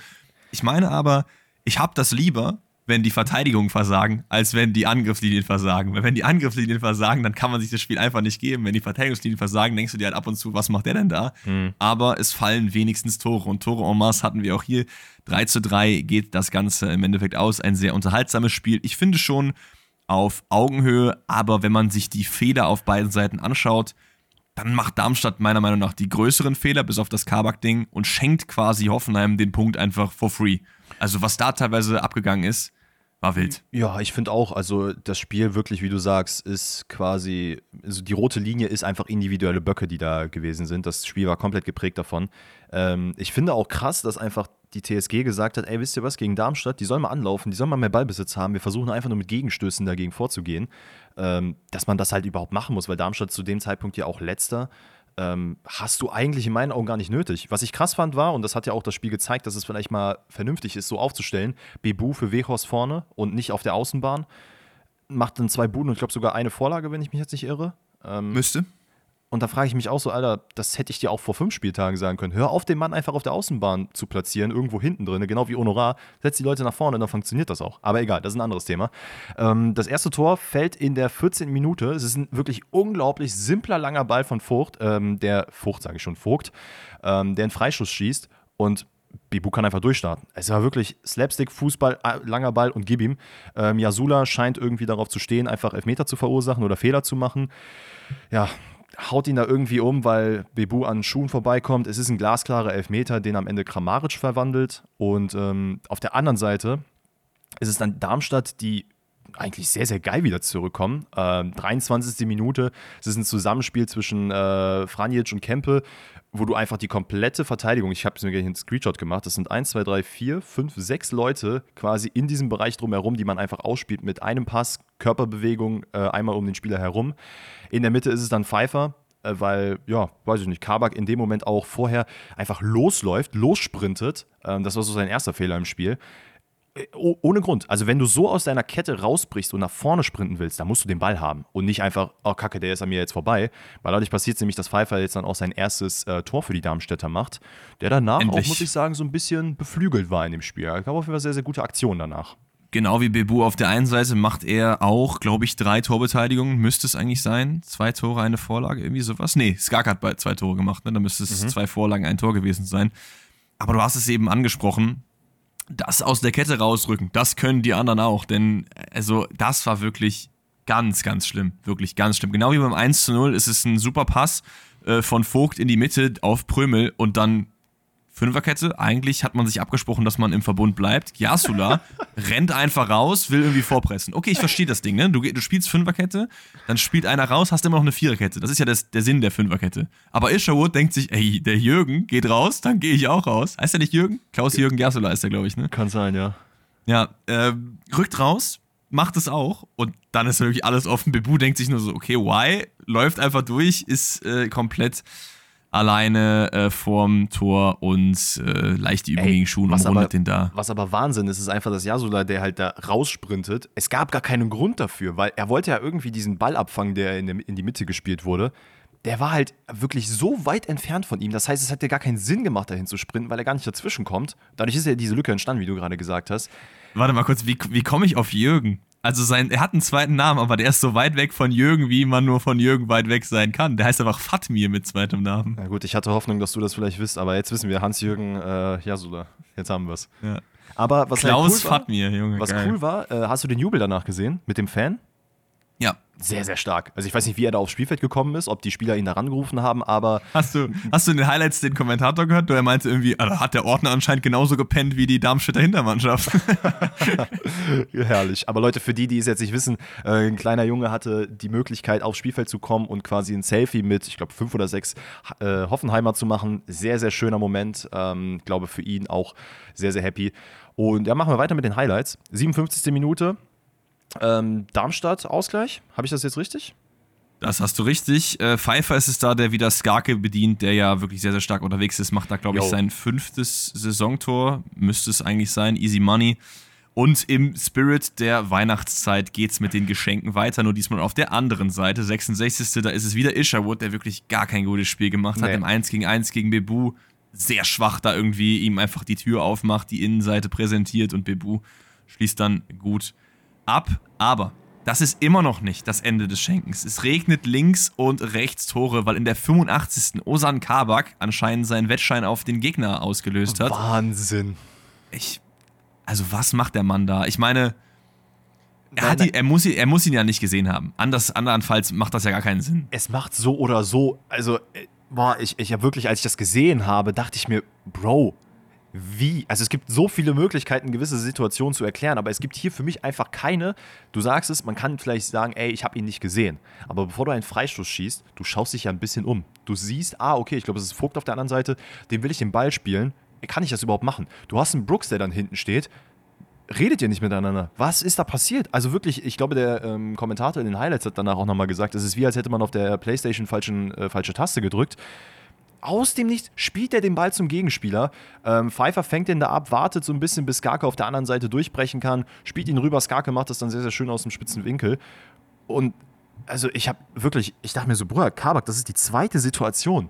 ich meine aber, ich habe das lieber, wenn die Verteidigung versagen, als wenn die Angriffslinien versagen. Weil wenn die Angriffslinien versagen, dann kann man sich das Spiel einfach nicht geben. Wenn die Verteidigungslinien versagen, denkst du dir halt ab und zu, was macht der denn da? Mhm. Aber es fallen wenigstens Tore. Und Tore en masse hatten wir auch hier. 3 zu 3 geht das Ganze im Endeffekt aus. Ein sehr unterhaltsames Spiel. Ich finde schon auf Augenhöhe, aber wenn man sich die Fehler auf beiden Seiten anschaut, dann macht Darmstadt meiner Meinung nach die größeren Fehler, bis auf das Kabak-Ding, und schenkt quasi Hoffenheim den Punkt einfach for free. Also, was da teilweise abgegangen ist, war wild. Ja, ich finde auch, also das Spiel wirklich, wie du sagst, ist quasi, also die rote Linie ist einfach individuelle Böcke, die da gewesen sind. Das Spiel war komplett geprägt davon. Ähm, ich finde auch krass, dass einfach die TSG gesagt hat, ey, wisst ihr was, gegen Darmstadt, die sollen mal anlaufen, die sollen mal mehr Ballbesitz haben, wir versuchen einfach nur mit Gegenstößen dagegen vorzugehen, ähm, dass man das halt überhaupt machen muss, weil Darmstadt zu dem Zeitpunkt ja auch letzter ähm, hast du eigentlich in meinen Augen gar nicht nötig. Was ich krass fand war, und das hat ja auch das Spiel gezeigt, dass es vielleicht mal vernünftig ist, so aufzustellen, Bebu für Wechhorst vorne und nicht auf der Außenbahn, macht dann zwei Buden und ich glaube sogar eine Vorlage, wenn ich mich jetzt nicht irre. Ähm, Müsste. Und da frage ich mich auch so, Alter, das hätte ich dir auch vor fünf Spieltagen sagen können. Hör auf, den Mann einfach auf der Außenbahn zu platzieren, irgendwo hinten drin, genau wie Honorar. Setz die Leute nach vorne, dann funktioniert das auch. Aber egal, das ist ein anderes Thema. Ähm, das erste Tor fällt in der 14. Minute. Es ist ein wirklich unglaublich simpler, langer Ball von Vogt, ähm, der, Vogt sage ich schon, Vogt, ähm, der einen Freischuss schießt und Bibu kann einfach durchstarten. Es war wirklich Slapstick, Fußball, langer Ball und gib ihm. Ähm, Yasula scheint irgendwie darauf zu stehen, einfach Elfmeter zu verursachen oder Fehler zu machen. Ja, haut ihn da irgendwie um, weil Bebu an Schuhen vorbeikommt. Es ist ein glasklarer Elfmeter, den am Ende Kramaric verwandelt. Und ähm, auf der anderen Seite ist es dann Darmstadt, die eigentlich sehr, sehr geil wieder zurückkommen. Ähm, 23. Minute, es ist ein Zusammenspiel zwischen äh, Franjic und Kempe, wo du einfach die komplette Verteidigung, ich habe es mir gleich einen Screenshot gemacht, das sind 1, 2, 3, 4, 5, 6 Leute quasi in diesem Bereich drumherum, die man einfach ausspielt mit einem Pass, Körperbewegung äh, einmal um den Spieler herum. In der Mitte ist es dann Pfeiffer, äh, weil, ja, weiß ich nicht, Kabak in dem Moment auch vorher einfach losläuft, lossprintet. Ähm, das war so sein erster Fehler im Spiel ohne Grund. Also, wenn du so aus deiner Kette rausbrichst und nach vorne sprinten willst, dann musst du den Ball haben und nicht einfach, oh Kacke, der ist an mir jetzt vorbei. Weil dadurch passiert es nämlich, dass Pfeiffer jetzt dann auch sein erstes äh, Tor für die Darmstädter macht, der danach Endlich. auch, muss ich sagen, so ein bisschen beflügelt war in dem Spiel. Er gab auf jeden Fall sehr, sehr gute Aktionen danach. Genau wie Bebu auf der einen Seite macht er auch, glaube ich, drei Torbeteiligungen, müsste es eigentlich sein. Zwei Tore, eine Vorlage, irgendwie sowas. Nee, Skak hat zwei Tore gemacht, ne? Da müsste es mhm. zwei Vorlagen, ein Tor gewesen sein. Aber du hast es eben angesprochen, das aus der Kette rausrücken, das können die anderen auch. Denn also das war wirklich ganz, ganz schlimm. Wirklich ganz schlimm. Genau wie beim 1 zu 0 ist es ein super Pass äh, von Vogt in die Mitte auf Prömel und dann Fünferkette. Eigentlich hat man sich abgesprochen, dass man im Verbund bleibt. Yasula rennt einfach raus, will irgendwie vorpressen. Okay, ich verstehe das Ding, ne? Du, du, spielst Fünferkette, dann spielt einer raus, hast immer noch eine Viererkette. Das ist ja das, der Sinn der Fünferkette. Aber Isherwood denkt sich, ey, der Jürgen geht raus, dann gehe ich auch raus. Heißt der nicht Jürgen? Klaus-Jürgen Yasula ist der, glaube ich, ne? Kann sein, ja. Ja, äh, rückt raus, macht es auch und dann ist wirklich alles offen. Bebu denkt sich nur so, okay, why? Läuft einfach durch, ist äh, komplett alleine äh, vorm Tor und äh, leichte Übung gegen Schuhen und rundet den da. Was aber Wahnsinn ist, ist einfach, dass Jasula, der halt da raussprintet, es gab gar keinen Grund dafür, weil er wollte ja irgendwie diesen Ball abfangen, der in, der, in die Mitte gespielt wurde. Der war halt wirklich so weit entfernt von ihm. Das heißt, es hat ja gar keinen Sinn gemacht, dahin zu sprinten, weil er gar nicht dazwischen kommt. Dadurch ist ja diese Lücke entstanden, wie du gerade gesagt hast. Warte mal kurz, wie, wie komme ich auf Jürgen? Also sein, er hat einen zweiten Namen, aber der ist so weit weg von Jürgen, wie man nur von Jürgen weit weg sein kann. Der heißt einfach Fatmir mit zweitem Namen. Na gut, ich hatte Hoffnung, dass du das vielleicht wisst, aber jetzt wissen wir Hans-Jürgen äh, Jasula. Jetzt haben wir es. Ja. Aber was Klaus halt cool Fatmir, Junge. Was geil. cool war, äh, hast du den Jubel danach gesehen mit dem Fan? Ja. Sehr, sehr stark. Also ich weiß nicht, wie er da aufs Spielfeld gekommen ist, ob die Spieler ihn da rangerufen haben, aber. Hast du, hast du in den Highlights den Kommentator gehört? Er meinte irgendwie, also hat der Ordner anscheinend genauso gepennt wie die Darmstädter Hintermannschaft. Herrlich. Aber Leute, für die, die es jetzt nicht wissen, äh, ein kleiner Junge hatte die Möglichkeit, aufs Spielfeld zu kommen und quasi ein Selfie mit, ich glaube, fünf oder sechs äh, Hoffenheimer zu machen. Sehr, sehr schöner Moment. Ähm, glaube für ihn auch sehr, sehr happy. Und ja, machen wir weiter mit den Highlights. 57. Minute. Ähm, Darmstadt Ausgleich, habe ich das jetzt richtig? Das hast du richtig. Äh, Pfeiffer ist es da, der wieder Skarke bedient, der ja wirklich sehr, sehr stark unterwegs ist. Macht da, glaube ich, sein fünftes Saisontor. Müsste es eigentlich sein. Easy Money. Und im Spirit der Weihnachtszeit geht es mit den Geschenken weiter, nur diesmal auf der anderen Seite. 66. Da ist es wieder Isherwood, der wirklich gar kein gutes Spiel gemacht hat. Im 1 gegen 1 gegen Bebu. Sehr schwach da irgendwie, ihm einfach die Tür aufmacht, die Innenseite präsentiert und Bebu schließt dann gut ab. Aber das ist immer noch nicht das Ende des Schenkens. Es regnet links und rechts Tore, weil in der 85. Osan Kabak anscheinend seinen Wettschein auf den Gegner ausgelöst hat. Wahnsinn. Ich. Also, was macht der Mann da? Ich meine, er, hat die, er, muss, er muss ihn ja nicht gesehen haben. Anders, andernfalls macht das ja gar keinen Sinn. Es macht so oder so. Also, äh, boah, ich, ich habe wirklich, als ich das gesehen habe, dachte ich mir, Bro, wie. Also es gibt so viele Möglichkeiten, gewisse Situationen zu erklären, aber es gibt hier für mich einfach keine. Du sagst es, man kann vielleicht sagen, ey, ich habe ihn nicht gesehen. Aber bevor du einen Freistoß schießt, du schaust dich ja ein bisschen um. Du siehst, ah, okay, ich glaube, es ist Vogt auf der anderen Seite, dem will ich den Ball spielen. Kann ich das überhaupt machen? Du hast einen Brooks, der dann hinten steht. Redet ihr nicht miteinander? Was ist da passiert? Also wirklich, ich glaube, der ähm, Kommentator in den Highlights hat danach auch nochmal gesagt, es ist wie, als hätte man auf der Playstation falschen, äh, falsche Taste gedrückt aus dem Nichts spielt er den Ball zum Gegenspieler. Ähm, Pfeiffer fängt den da ab, wartet so ein bisschen, bis Skarke auf der anderen Seite durchbrechen kann, spielt ihn rüber. Skarke macht das dann sehr, sehr schön aus dem spitzen Winkel. Und also ich habe wirklich, ich dachte mir so, Bruder, Kabak, das ist die zweite Situation.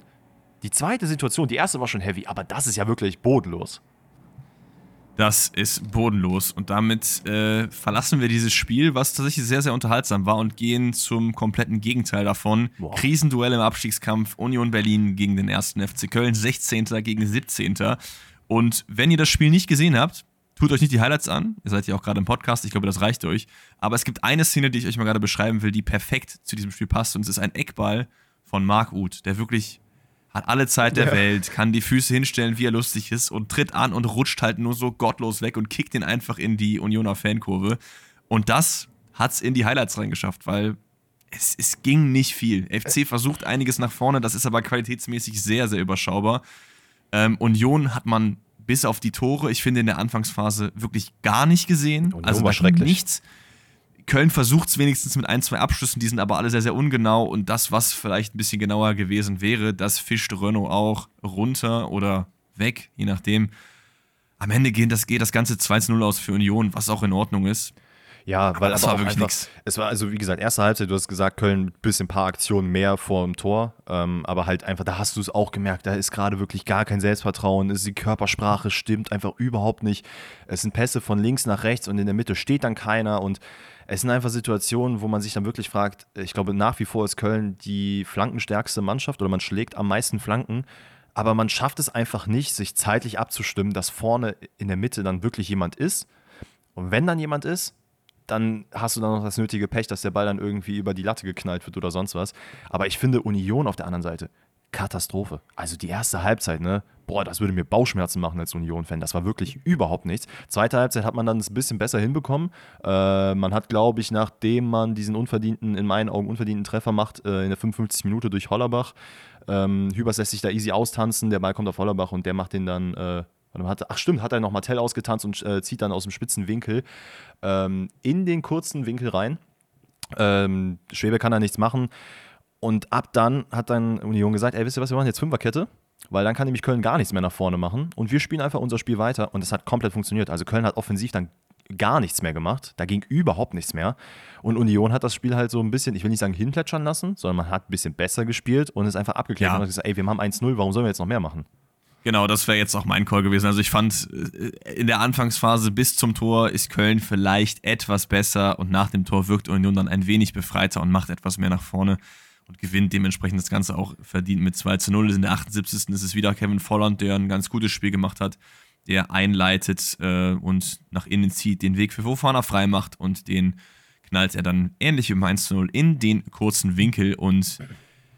Die zweite Situation, die erste war schon heavy, aber das ist ja wirklich bodenlos. Das ist bodenlos. Und damit äh, verlassen wir dieses Spiel, was tatsächlich sehr, sehr unterhaltsam war, und gehen zum kompletten Gegenteil davon. Wow. Krisenduell im Abstiegskampf Union Berlin gegen den ersten FC Köln, 16. gegen 17. Und wenn ihr das Spiel nicht gesehen habt, tut euch nicht die Highlights an. Ihr seid ja auch gerade im Podcast, ich glaube, das reicht euch. Aber es gibt eine Szene, die ich euch mal gerade beschreiben will, die perfekt zu diesem Spiel passt. Und es ist ein Eckball von Marc Uth, der wirklich hat alle Zeit der ja. Welt, kann die Füße hinstellen, wie er lustig ist und tritt an und rutscht halt nur so gottlos weg und kickt ihn einfach in die Unioner Fankurve. Und das hat's in die Highlights reingeschafft, weil es, es ging nicht viel. FC versucht einiges nach vorne, das ist aber qualitätsmäßig sehr, sehr überschaubar. Ähm, Union hat man bis auf die Tore, ich finde in der Anfangsphase wirklich gar nicht gesehen. Union also war schrecklich. nichts. Köln versucht es wenigstens mit ein, zwei Abschlüssen, die sind aber alle sehr, sehr ungenau. Und das, was vielleicht ein bisschen genauer gewesen wäre, das fischt Renault auch runter oder weg, je nachdem. am Ende geht das, geht das Ganze 2-0 aus für Union, was auch in Ordnung ist. Ja, weil das aber war wirklich nichts. Es war also, wie gesagt, erste Halbzeit, du hast gesagt, Köln ein bisschen ein paar Aktionen mehr vor dem Tor. Ähm, aber halt einfach, da hast du es auch gemerkt, da ist gerade wirklich gar kein Selbstvertrauen. Die Körpersprache stimmt einfach überhaupt nicht. Es sind Pässe von links nach rechts und in der Mitte steht dann keiner. Und es sind einfach Situationen, wo man sich dann wirklich fragt, ich glaube, nach wie vor ist Köln die flankenstärkste Mannschaft oder man schlägt am meisten Flanken. Aber man schafft es einfach nicht, sich zeitlich abzustimmen, dass vorne in der Mitte dann wirklich jemand ist. Und wenn dann jemand ist, dann hast du dann noch das nötige Pech, dass der Ball dann irgendwie über die Latte geknallt wird oder sonst was. Aber ich finde Union auf der anderen Seite, Katastrophe. Also die erste Halbzeit, ne? Boah, das würde mir Bauchschmerzen machen als Union-Fan. Das war wirklich überhaupt nichts. Zweite Halbzeit hat man dann ein bisschen besser hinbekommen. Äh, man hat, glaube ich, nachdem man diesen unverdienten, in meinen Augen unverdienten Treffer macht, äh, in der 55 Minute durch Hollerbach, ähm, Hübers lässt sich da easy austanzen, der Ball kommt auf Hollerbach und der macht den dann äh, hat, ach stimmt, hat er noch Martell ausgetanzt und äh, zieht dann aus dem spitzen Winkel ähm, in den kurzen Winkel rein. Ähm, Schwebe kann da nichts machen. Und ab dann hat dann Union gesagt, ey, wisst ihr was, wir machen jetzt Fünferkette, weil dann kann nämlich Köln gar nichts mehr nach vorne machen. Und wir spielen einfach unser Spiel weiter. Und das hat komplett funktioniert. Also Köln hat offensiv dann gar nichts mehr gemacht. Da ging überhaupt nichts mehr. Und Union hat das Spiel halt so ein bisschen, ich will nicht sagen hinplätschern lassen, sondern man hat ein bisschen besser gespielt und ist einfach abgeklärt ja. und hat gesagt, ey, wir haben 1-0, warum sollen wir jetzt noch mehr machen? Genau, das wäre jetzt auch mein Call gewesen. Also ich fand, äh, in der Anfangsphase bis zum Tor ist Köln vielleicht etwas besser und nach dem Tor wirkt Union dann ein wenig befreiter und macht etwas mehr nach vorne und gewinnt dementsprechend das Ganze auch verdient mit 2 zu 0. In der 78. ist es wieder Kevin Volland, der ein ganz gutes Spiel gemacht hat, der einleitet äh, und nach innen zieht, den Weg für Fofana frei macht und den knallt er dann ähnlich wie im 1 zu 0 in den kurzen Winkel und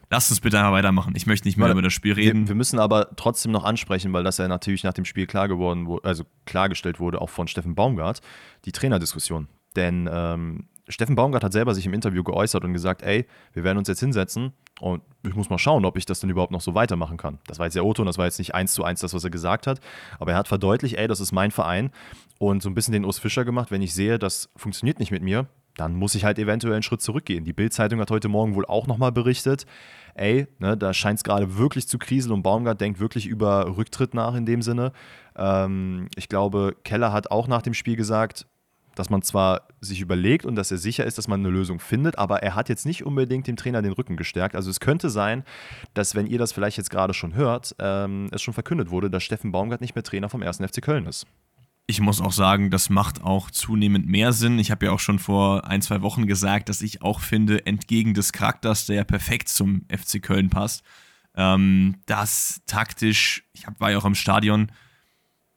Lasst uns bitte weitermachen. Ich möchte nicht mehr über das Spiel reden. Wir, wir, müssen aber trotzdem noch ansprechen, weil das ja natürlich nach dem Spiel klar geworden also klargestellt wurde, auch von Steffen Baumgart, die Trainerdiskussion. Denn ähm, Steffen Baumgart hat selber sich im Interview geäußert und gesagt, ey, wir werden uns jetzt hinsetzen und ich muss mal schauen, ob ich das denn überhaupt noch so weitermachen kann. Das war jetzt der Otto und das war jetzt nicht eins zu eins das, was er gesagt hat, aber er hat verdeutlicht, ey, das ist mein Verein und so ein bisschen den Urs Fischer gemacht, wenn ich sehe, das funktioniert nicht mit mir, dann muss ich halt eventuell einen Schritt zurückgehen. Die Bild-Zeitung hat heute Morgen wohl auch nochmal berichtet, ey, ne, da scheint es gerade wirklich zu kriseln und Baumgart denkt wirklich über Rücktritt nach in dem Sinne. Ähm, ich glaube, Keller hat auch nach dem Spiel gesagt, dass man zwar sich überlegt und dass er sicher ist, dass man eine Lösung findet, aber er hat jetzt nicht unbedingt dem Trainer den Rücken gestärkt. Also es könnte sein, dass, wenn ihr das vielleicht jetzt gerade schon hört, ähm, es schon verkündet wurde, dass Steffen Baumgart nicht mehr Trainer vom 1. FC Köln ist ich muss auch sagen, das macht auch zunehmend mehr Sinn. Ich habe ja auch schon vor ein, zwei Wochen gesagt, dass ich auch finde, entgegen des Charakters, der ja perfekt zum FC Köln passt, ähm, dass taktisch, ich hab, war ja auch im Stadion,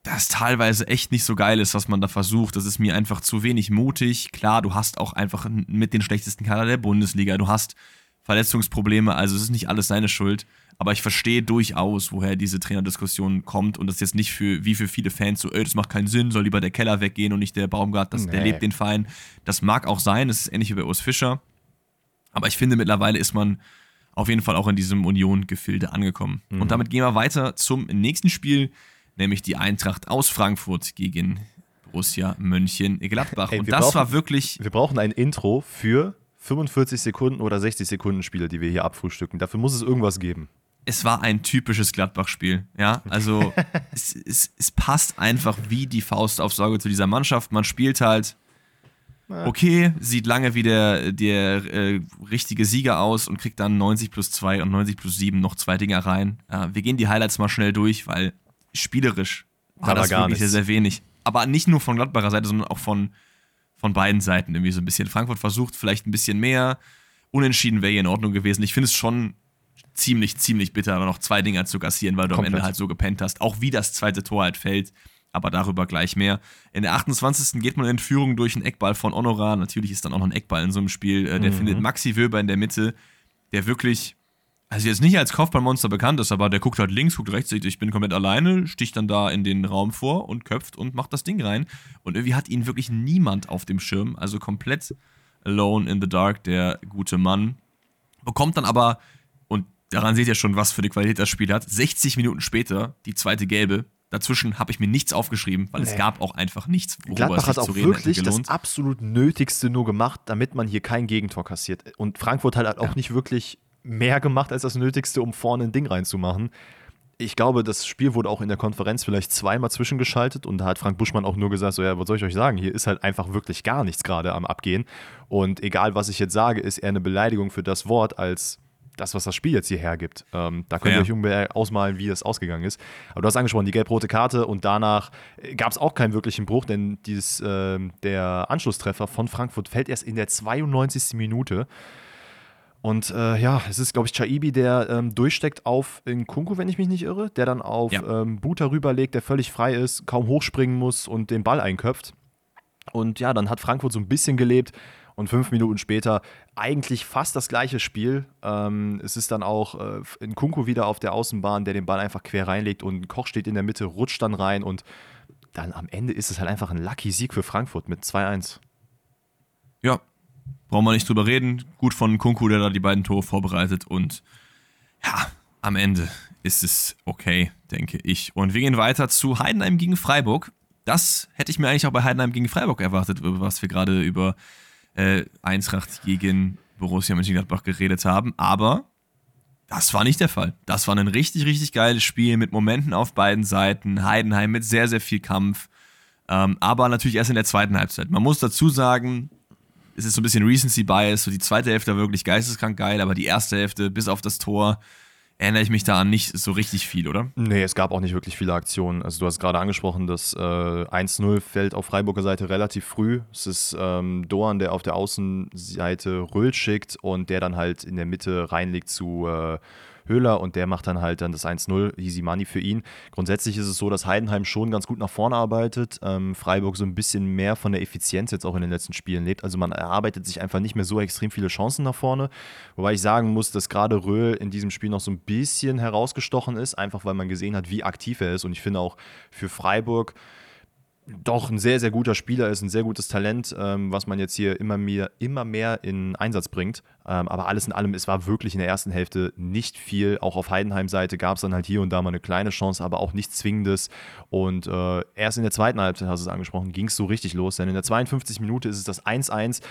das teilweise echt nicht so geil ist, was man da versucht. Das ist mir einfach zu wenig mutig. Klar, du hast auch einfach mit den schlechtesten Kader der Bundesliga, du hast Verletzungsprobleme, also es ist nicht alles seine Schuld. Aber ich verstehe durchaus, woher diese Trainerdiskussion kommt und das jetzt nicht für, wie für viele Fans so, ey, das macht keinen Sinn, soll lieber der Keller weggehen und nicht der Baumgart, das, nee. der lebt den Verein. Das mag auch sein, das ist ähnlich wie bei Urs Fischer. Aber ich finde, mittlerweile ist man auf jeden Fall auch in diesem Union-Gefilde angekommen. Mhm. Und damit gehen wir weiter zum nächsten Spiel, nämlich die Eintracht aus Frankfurt gegen Borussia Mönchengladbach. Ey, und das brauchen, war wirklich. Wir brauchen ein Intro für 45 Sekunden oder 60 Sekunden Spiele, die wir hier abfrühstücken. Dafür muss es irgendwas geben es war ein typisches Gladbach-Spiel. Ja, also es, es, es, passt einfach wie die Faust aufs Auge zu dieser Mannschaft. Man spielt halt okay, sieht lange wie der, der äh, richtige Sieger aus und kriegt dann 90 plus 2 und 90 plus 7 noch zwei Dinger rein. Äh, wir gehen die Highlights mal schnell durch, weil spielerisch war da das wirklich sehr, sehr wenig. Aber nicht nur von Gladbacher Seite, sondern auch von, von beiden Seiten irgendwie so ein bisschen. Frankfurt versucht vielleicht ein bisschen mehr. Unentschieden wäre hier in Ordnung gewesen. Ich finde es schon ziemlich, ziemlich bitter, aber noch zwei Dinger zu kassieren, weil du Komplett. am Ende halt so gepennt hast. Auch wie das zweite Tor halt fällt, aber darüber gleich mehr. In der 28. geht man in Führung durch einen Eckball von Honorar. Natürlich ist dann auch noch ein Eckball in so einem Spiel. Äh, der mhm. findet Maxi Wöber in der Mitte, der wirklich, also jetzt nicht als Kopfballmonster bekannt ist, aber der guckt halt links, guckt rechts, ich bin komplett alleine, sticht dann da in den Raum vor und köpft und macht das Ding rein. Und irgendwie hat ihn wirklich niemand auf dem Schirm, also komplett alone in the dark, der gute Mann. Bekommt dann aber Daran seht ihr schon, was für eine Qualität das Spiel hat. 60 Minuten später die zweite gelbe. Dazwischen habe ich mir nichts aufgeschrieben, weil nee. es gab auch einfach nichts, worüber Gladbach es hat auch wirklich das absolut Nötigste nur gemacht, damit man hier kein Gegentor kassiert. Und Frankfurt hat halt auch ja. nicht wirklich mehr gemacht als das Nötigste, um vorne ein Ding reinzumachen. ich glaube, das Spiel wurde auch in der Konferenz vielleicht zweimal zwischengeschaltet und da hat Frank Buschmann auch nur gesagt, so ja, was soll ich euch sagen, hier ist halt einfach wirklich gar nichts gerade am Abgehen und egal, was ich jetzt sage, ist eher eine Beleidigung für das Wort als das, was das Spiel jetzt hierher gibt. Ähm, da könnt ihr ja. euch ungefähr ausmalen, wie es ausgegangen ist. Aber du hast angesprochen, die gelb-rote Karte und danach äh, gab es auch keinen wirklichen Bruch, denn dieses, äh, der Anschlusstreffer von Frankfurt fällt erst in der 92. Minute. Und äh, ja, es ist, glaube ich, Chaibi, der ähm, durchsteckt auf Kunku, wenn ich mich nicht irre, der dann auf ja. ähm, Buta rüberlegt, der völlig frei ist, kaum hochspringen muss und den Ball einköpft. Und ja, dann hat Frankfurt so ein bisschen gelebt und fünf Minuten später eigentlich fast das gleiche Spiel. Ähm, es ist dann auch äh, Kunku wieder auf der Außenbahn, der den Ball einfach quer reinlegt und Koch steht in der Mitte, rutscht dann rein und dann am Ende ist es halt einfach ein lucky Sieg für Frankfurt mit 2-1. Ja, brauchen wir nicht drüber reden. Gut von Kunku, der da die beiden Tore vorbereitet und ja, am Ende ist es okay, denke ich. Und wir gehen weiter zu Heidenheim gegen Freiburg. Das hätte ich mir eigentlich auch bei Heidenheim gegen Freiburg erwartet, was wir gerade über äh, Eintracht gegen Borussia Mönchengladbach geredet haben. Aber das war nicht der Fall. Das war ein richtig, richtig geiles Spiel mit Momenten auf beiden Seiten. Heidenheim mit sehr, sehr viel Kampf. Ähm, aber natürlich erst in der zweiten Halbzeit. Man muss dazu sagen, es ist so ein bisschen Recency Bias. So die zweite Hälfte war wirklich geisteskrank geil, aber die erste Hälfte bis auf das Tor erinnere ich mich da an nicht so richtig viel, oder? Nee, es gab auch nicht wirklich viele Aktionen. Also du hast gerade angesprochen, das äh, 1-0 fällt auf Freiburger Seite relativ früh. Es ist ähm, Doan, der auf der Außenseite Röhl schickt und der dann halt in der Mitte reinlegt zu äh, Höhler und der macht dann halt dann das 1-0, easy money für ihn. Grundsätzlich ist es so, dass Heidenheim schon ganz gut nach vorne arbeitet, ähm, Freiburg so ein bisschen mehr von der Effizienz jetzt auch in den letzten Spielen lebt. Also man erarbeitet sich einfach nicht mehr so extrem viele Chancen nach vorne. Wobei ich sagen muss, dass gerade Röhl in diesem Spiel noch so ein bisschen herausgestochen ist, einfach weil man gesehen hat, wie aktiv er ist. Und ich finde auch für Freiburg doch ein sehr, sehr guter Spieler ist, ein sehr gutes Talent, ähm, was man jetzt hier immer mehr, immer mehr in Einsatz bringt. Ähm, aber alles in allem, es war wirklich in der ersten Hälfte nicht viel. Auch auf Heidenheim-Seite gab es dann halt hier und da mal eine kleine Chance, aber auch nichts Zwingendes. Und äh, erst in der zweiten Halbzeit, hast du es angesprochen, ging es so richtig los. Denn in der 52. Minute ist es das 1-1,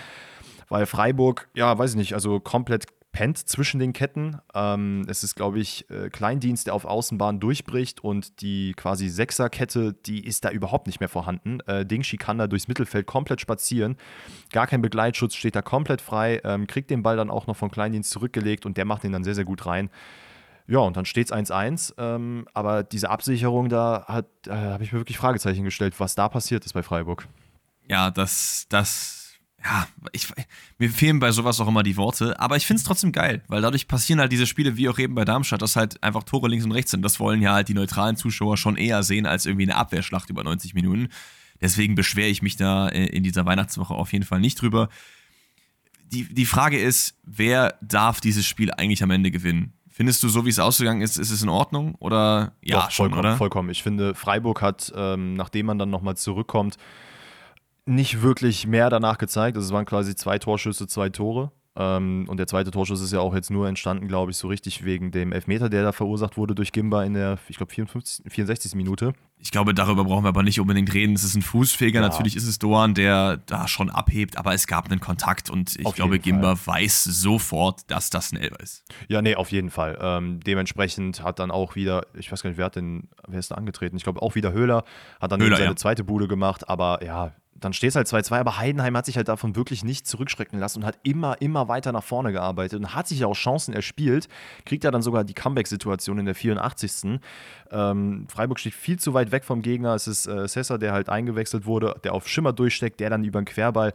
weil Freiburg, ja, weiß ich nicht, also komplett pennt zwischen den Ketten. Ähm, es ist, glaube ich, äh, Kleindienst, der auf Außenbahn durchbricht und die quasi Sechserkette, die ist da überhaupt nicht mehr vorhanden. Äh, Dingshi kann da durchs Mittelfeld komplett spazieren. Gar kein Begleitschutz, steht da komplett frei, ähm, kriegt den Ball dann auch noch von Kleindienst zurückgelegt und der macht ihn dann sehr, sehr gut rein. Ja, und dann steht es 1-1. Ähm, aber diese Absicherung, da äh, habe ich mir wirklich Fragezeichen gestellt, was da passiert ist bei Freiburg. Ja, das, das ja, ich, mir fehlen bei sowas auch immer die Worte, aber ich finde es trotzdem geil, weil dadurch passieren halt diese Spiele wie auch eben bei Darmstadt, dass halt einfach Tore links und rechts sind. Das wollen ja halt die neutralen Zuschauer schon eher sehen als irgendwie eine Abwehrschlacht über 90 Minuten. Deswegen beschwere ich mich da in dieser Weihnachtswoche auf jeden Fall nicht drüber. Die, die Frage ist, wer darf dieses Spiel eigentlich am Ende gewinnen? Findest du, so wie es ausgegangen ist, ist es in Ordnung? Oder ja, Doch, vollkommen, schon, oder? vollkommen. Ich finde, Freiburg hat, ähm, nachdem man dann nochmal zurückkommt, nicht wirklich mehr danach gezeigt. Also es waren quasi zwei Torschüsse, zwei Tore. Ähm, und der zweite Torschuss ist ja auch jetzt nur entstanden, glaube ich, so richtig wegen dem Elfmeter, der da verursacht wurde durch Gimba in der, ich glaube, 64. Minute. Ich glaube, darüber brauchen wir aber nicht unbedingt reden. Es ist ein Fußfeger. Ja. Natürlich ist es Doan, der da schon abhebt, aber es gab einen Kontakt und ich auf glaube, Gimba Fall. weiß sofort, dass das ein Elber ist. Ja, nee, auf jeden Fall. Ähm, dementsprechend hat dann auch wieder, ich weiß gar nicht, wer hat denn, wer ist da angetreten? Ich glaube auch wieder Höhler, hat dann Höhler, seine ja. zweite Bude gemacht, aber ja, dann steht es halt 2-2, aber Heidenheim hat sich halt davon wirklich nicht zurückschrecken lassen und hat immer, immer weiter nach vorne gearbeitet und hat sich ja auch Chancen erspielt, kriegt ja dann sogar die Comeback-Situation in der 84. Ähm, Freiburg steht viel zu weit weg vom Gegner, es ist äh, Sessa, der halt eingewechselt wurde, der auf Schimmer durchsteckt, der dann über den Querball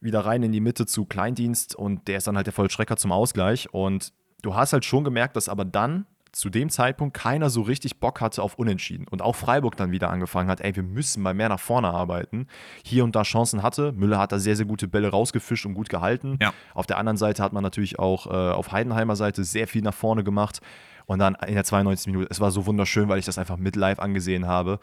wieder rein in die Mitte zu Kleindienst und der ist dann halt der Vollstrecker zum Ausgleich und du hast halt schon gemerkt, dass aber dann zu dem Zeitpunkt keiner so richtig Bock hatte auf Unentschieden. Und auch Freiburg dann wieder angefangen hat, ey, wir müssen mal mehr nach vorne arbeiten. Hier und da Chancen hatte. Müller hat da sehr, sehr gute Bälle rausgefischt und gut gehalten. Ja. Auf der anderen Seite hat man natürlich auch äh, auf Heidenheimer Seite sehr viel nach vorne gemacht. Und dann in der 92. Minute, es war so wunderschön, weil ich das einfach mit live angesehen habe.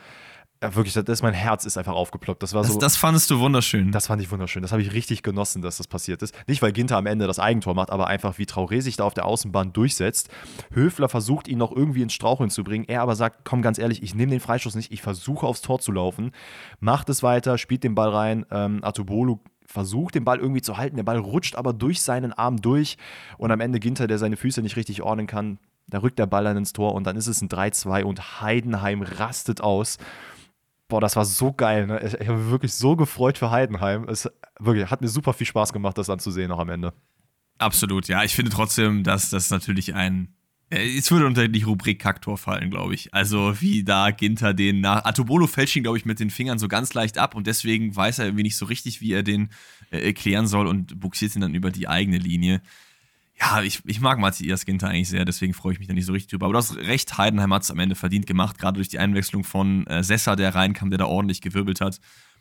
Ja, wirklich, das ist, mein Herz ist einfach aufgeploppt. Das war das, so. Das fandest du wunderschön. Das fand ich wunderschön. Das habe ich richtig genossen, dass das passiert ist. Nicht, weil Ginter am Ende das Eigentor macht, aber einfach, wie Traoré sich da auf der Außenbahn durchsetzt. Höfler versucht, ihn noch irgendwie ins Straucheln zu bringen. Er aber sagt: Komm, ganz ehrlich, ich nehme den Freischuss nicht. Ich versuche aufs Tor zu laufen. Macht es weiter, spielt den Ball rein. Ähm, Atubolu versucht, den Ball irgendwie zu halten. Der Ball rutscht aber durch seinen Arm durch. Und am Ende Ginter, der seine Füße nicht richtig ordnen kann, da rückt der Ball dann ins Tor und dann ist es ein 3-2 und Heidenheim rastet aus. Boah, das war so geil. Ne? Ich, ich habe mich wirklich so gefreut für Heidenheim. Es wirklich, hat mir super viel Spaß gemacht, das anzusehen noch am Ende. Absolut, ja. Ich finde trotzdem, dass das natürlich ein. Äh, es würde unter die Rubrik Kaktor fallen, glaube ich. Also, wie da Ginter den nach. Atobolo fälscht ihn, glaube ich, mit den Fingern so ganz leicht ab und deswegen weiß er irgendwie nicht so richtig, wie er den äh, erklären soll und buxiert ihn dann über die eigene Linie ja, ich, ich mag Matthias Ginter eigentlich sehr, deswegen freue ich mich da nicht so richtig drüber. Aber du hast recht, Heidenheim hat es am Ende verdient gemacht, gerade durch die Einwechslung von äh, Sessa, der reinkam, der da ordentlich gewirbelt hat,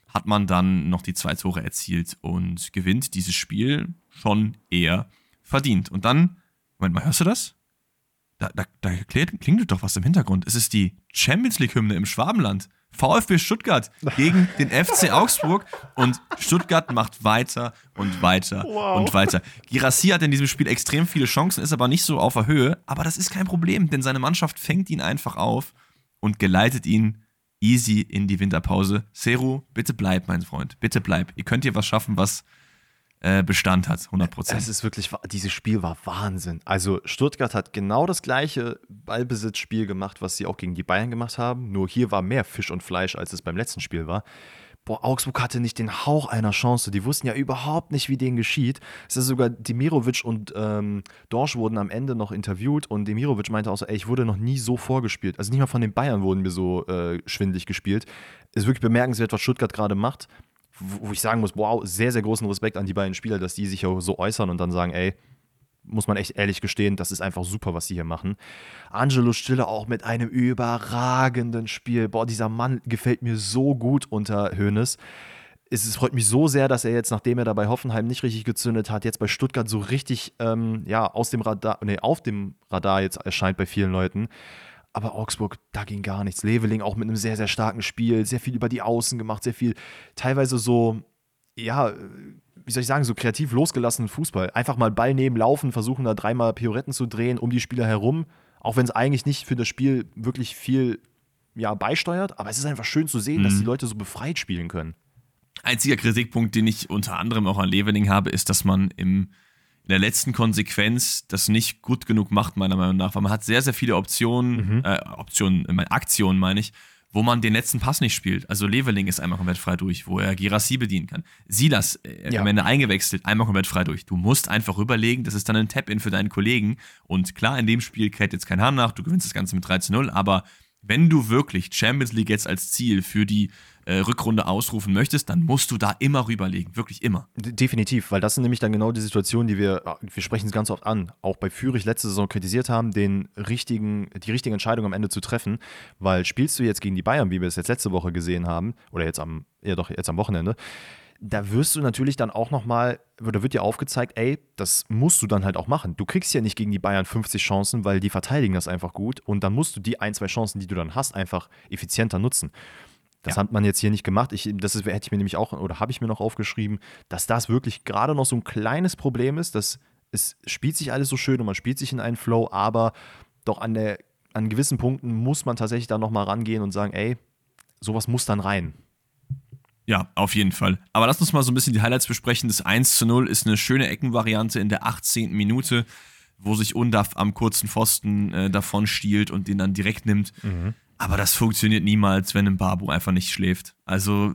hat man dann noch die zwei Tore erzielt und gewinnt dieses Spiel schon eher verdient. Und dann, Moment mal, hörst du das? Da, da, da klingt doch was im Hintergrund. Es ist die Champions League-Hymne im Schwabenland. VfB Stuttgart gegen den FC Augsburg und Stuttgart macht weiter und weiter wow. und weiter. Girassi hat in diesem Spiel extrem viele Chancen, ist aber nicht so auf der Höhe, aber das ist kein Problem, denn seine Mannschaft fängt ihn einfach auf und geleitet ihn easy in die Winterpause. Seru, bitte bleib, mein Freund, bitte bleib. Ihr könnt hier was schaffen, was Bestand hat, 100%. Es ist wirklich, dieses Spiel war Wahnsinn. Also Stuttgart hat genau das gleiche Ballbesitzspiel gemacht, was sie auch gegen die Bayern gemacht haben. Nur hier war mehr Fisch und Fleisch, als es beim letzten Spiel war. Boah, Augsburg hatte nicht den Hauch einer Chance. Die wussten ja überhaupt nicht, wie denen geschieht. Es ist sogar Demirovic und ähm, Dorsch wurden am Ende noch interviewt und Demirovic meinte auch so, ey, ich wurde noch nie so vorgespielt. Also nicht mal von den Bayern wurden mir so äh, schwindlig gespielt. Ist wirklich bemerkenswert, was Stuttgart gerade macht wo ich sagen muss, wow, sehr, sehr großen Respekt an die beiden Spieler, dass die sich so äußern und dann sagen, ey, muss man echt ehrlich gestehen, das ist einfach super, was sie hier machen. Angelo Stille auch mit einem überragenden Spiel. Boah, dieser Mann gefällt mir so gut unter Hoeneß. Es, es freut mich so sehr, dass er jetzt, nachdem er da bei Hoffenheim nicht richtig gezündet hat, jetzt bei Stuttgart so richtig ähm, ja, aus dem Radar, nee, auf dem Radar jetzt erscheint bei vielen Leuten. Aber Augsburg, da ging gar nichts. Leveling auch mit einem sehr, sehr starken Spiel, sehr viel über die Außen gemacht, sehr viel, teilweise so, ja, wie soll ich sagen, so kreativ losgelassenen Fußball. Einfach mal Ball nehmen, laufen, versuchen da dreimal Pioretten zu drehen um die Spieler herum, auch wenn es eigentlich nicht für das Spiel wirklich viel ja, beisteuert. Aber es ist einfach schön zu sehen, mhm. dass die Leute so befreit spielen können. Einziger Kritikpunkt, den ich unter anderem auch an Leveling habe, ist, dass man im in der letzten Konsequenz das nicht gut genug macht, meiner Meinung nach, weil man hat sehr, sehr viele Optionen, mhm. äh, Optionen, äh, Aktionen meine ich, wo man den letzten Pass nicht spielt. Also Leveling ist einmal komplett frei durch, wo er Girassi bedienen kann. Silas äh, ja. am Ende eingewechselt, einmal komplett frei durch. Du musst einfach rüberlegen, das ist dann ein Tap-In für deinen Kollegen. Und klar, in dem Spiel kehrt jetzt kein Hahn nach, du gewinnst das Ganze mit 3 zu 0, aber wenn du wirklich Champions League jetzt als Ziel für die äh, Rückrunde ausrufen möchtest, dann musst du da immer rüberlegen, wirklich immer. Definitiv, weil das sind nämlich dann genau die Situationen, die wir, ah, wir sprechen es ganz oft an, auch bei Fürich letzte Saison kritisiert haben, den richtigen, die richtige Entscheidung am Ende zu treffen, weil spielst du jetzt gegen die Bayern, wie wir es jetzt letzte Woche gesehen haben, oder jetzt am, ja doch, jetzt am Wochenende, da wirst du natürlich dann auch nochmal, oder wird dir aufgezeigt, ey, das musst du dann halt auch machen. Du kriegst ja nicht gegen die Bayern 50 Chancen, weil die verteidigen das einfach gut und dann musst du die ein, zwei Chancen, die du dann hast, einfach effizienter nutzen. Das ja. hat man jetzt hier nicht gemacht. Ich, das ist, hätte ich mir nämlich auch, oder habe ich mir noch aufgeschrieben, dass das wirklich gerade noch so ein kleines Problem ist, dass es spielt sich alles so schön und man spielt sich in einen Flow, aber doch an, der, an gewissen Punkten muss man tatsächlich da nochmal rangehen und sagen, ey, sowas muss dann rein. Ja, auf jeden Fall. Aber lass uns mal so ein bisschen die Highlights besprechen. Das 1 zu 0 ist eine schöne Eckenvariante in der 18. Minute, wo sich Undaf am kurzen Pfosten äh, davon stiehlt und den dann direkt nimmt. Mhm. Aber das funktioniert niemals, wenn ein Babu einfach nicht schläft. Also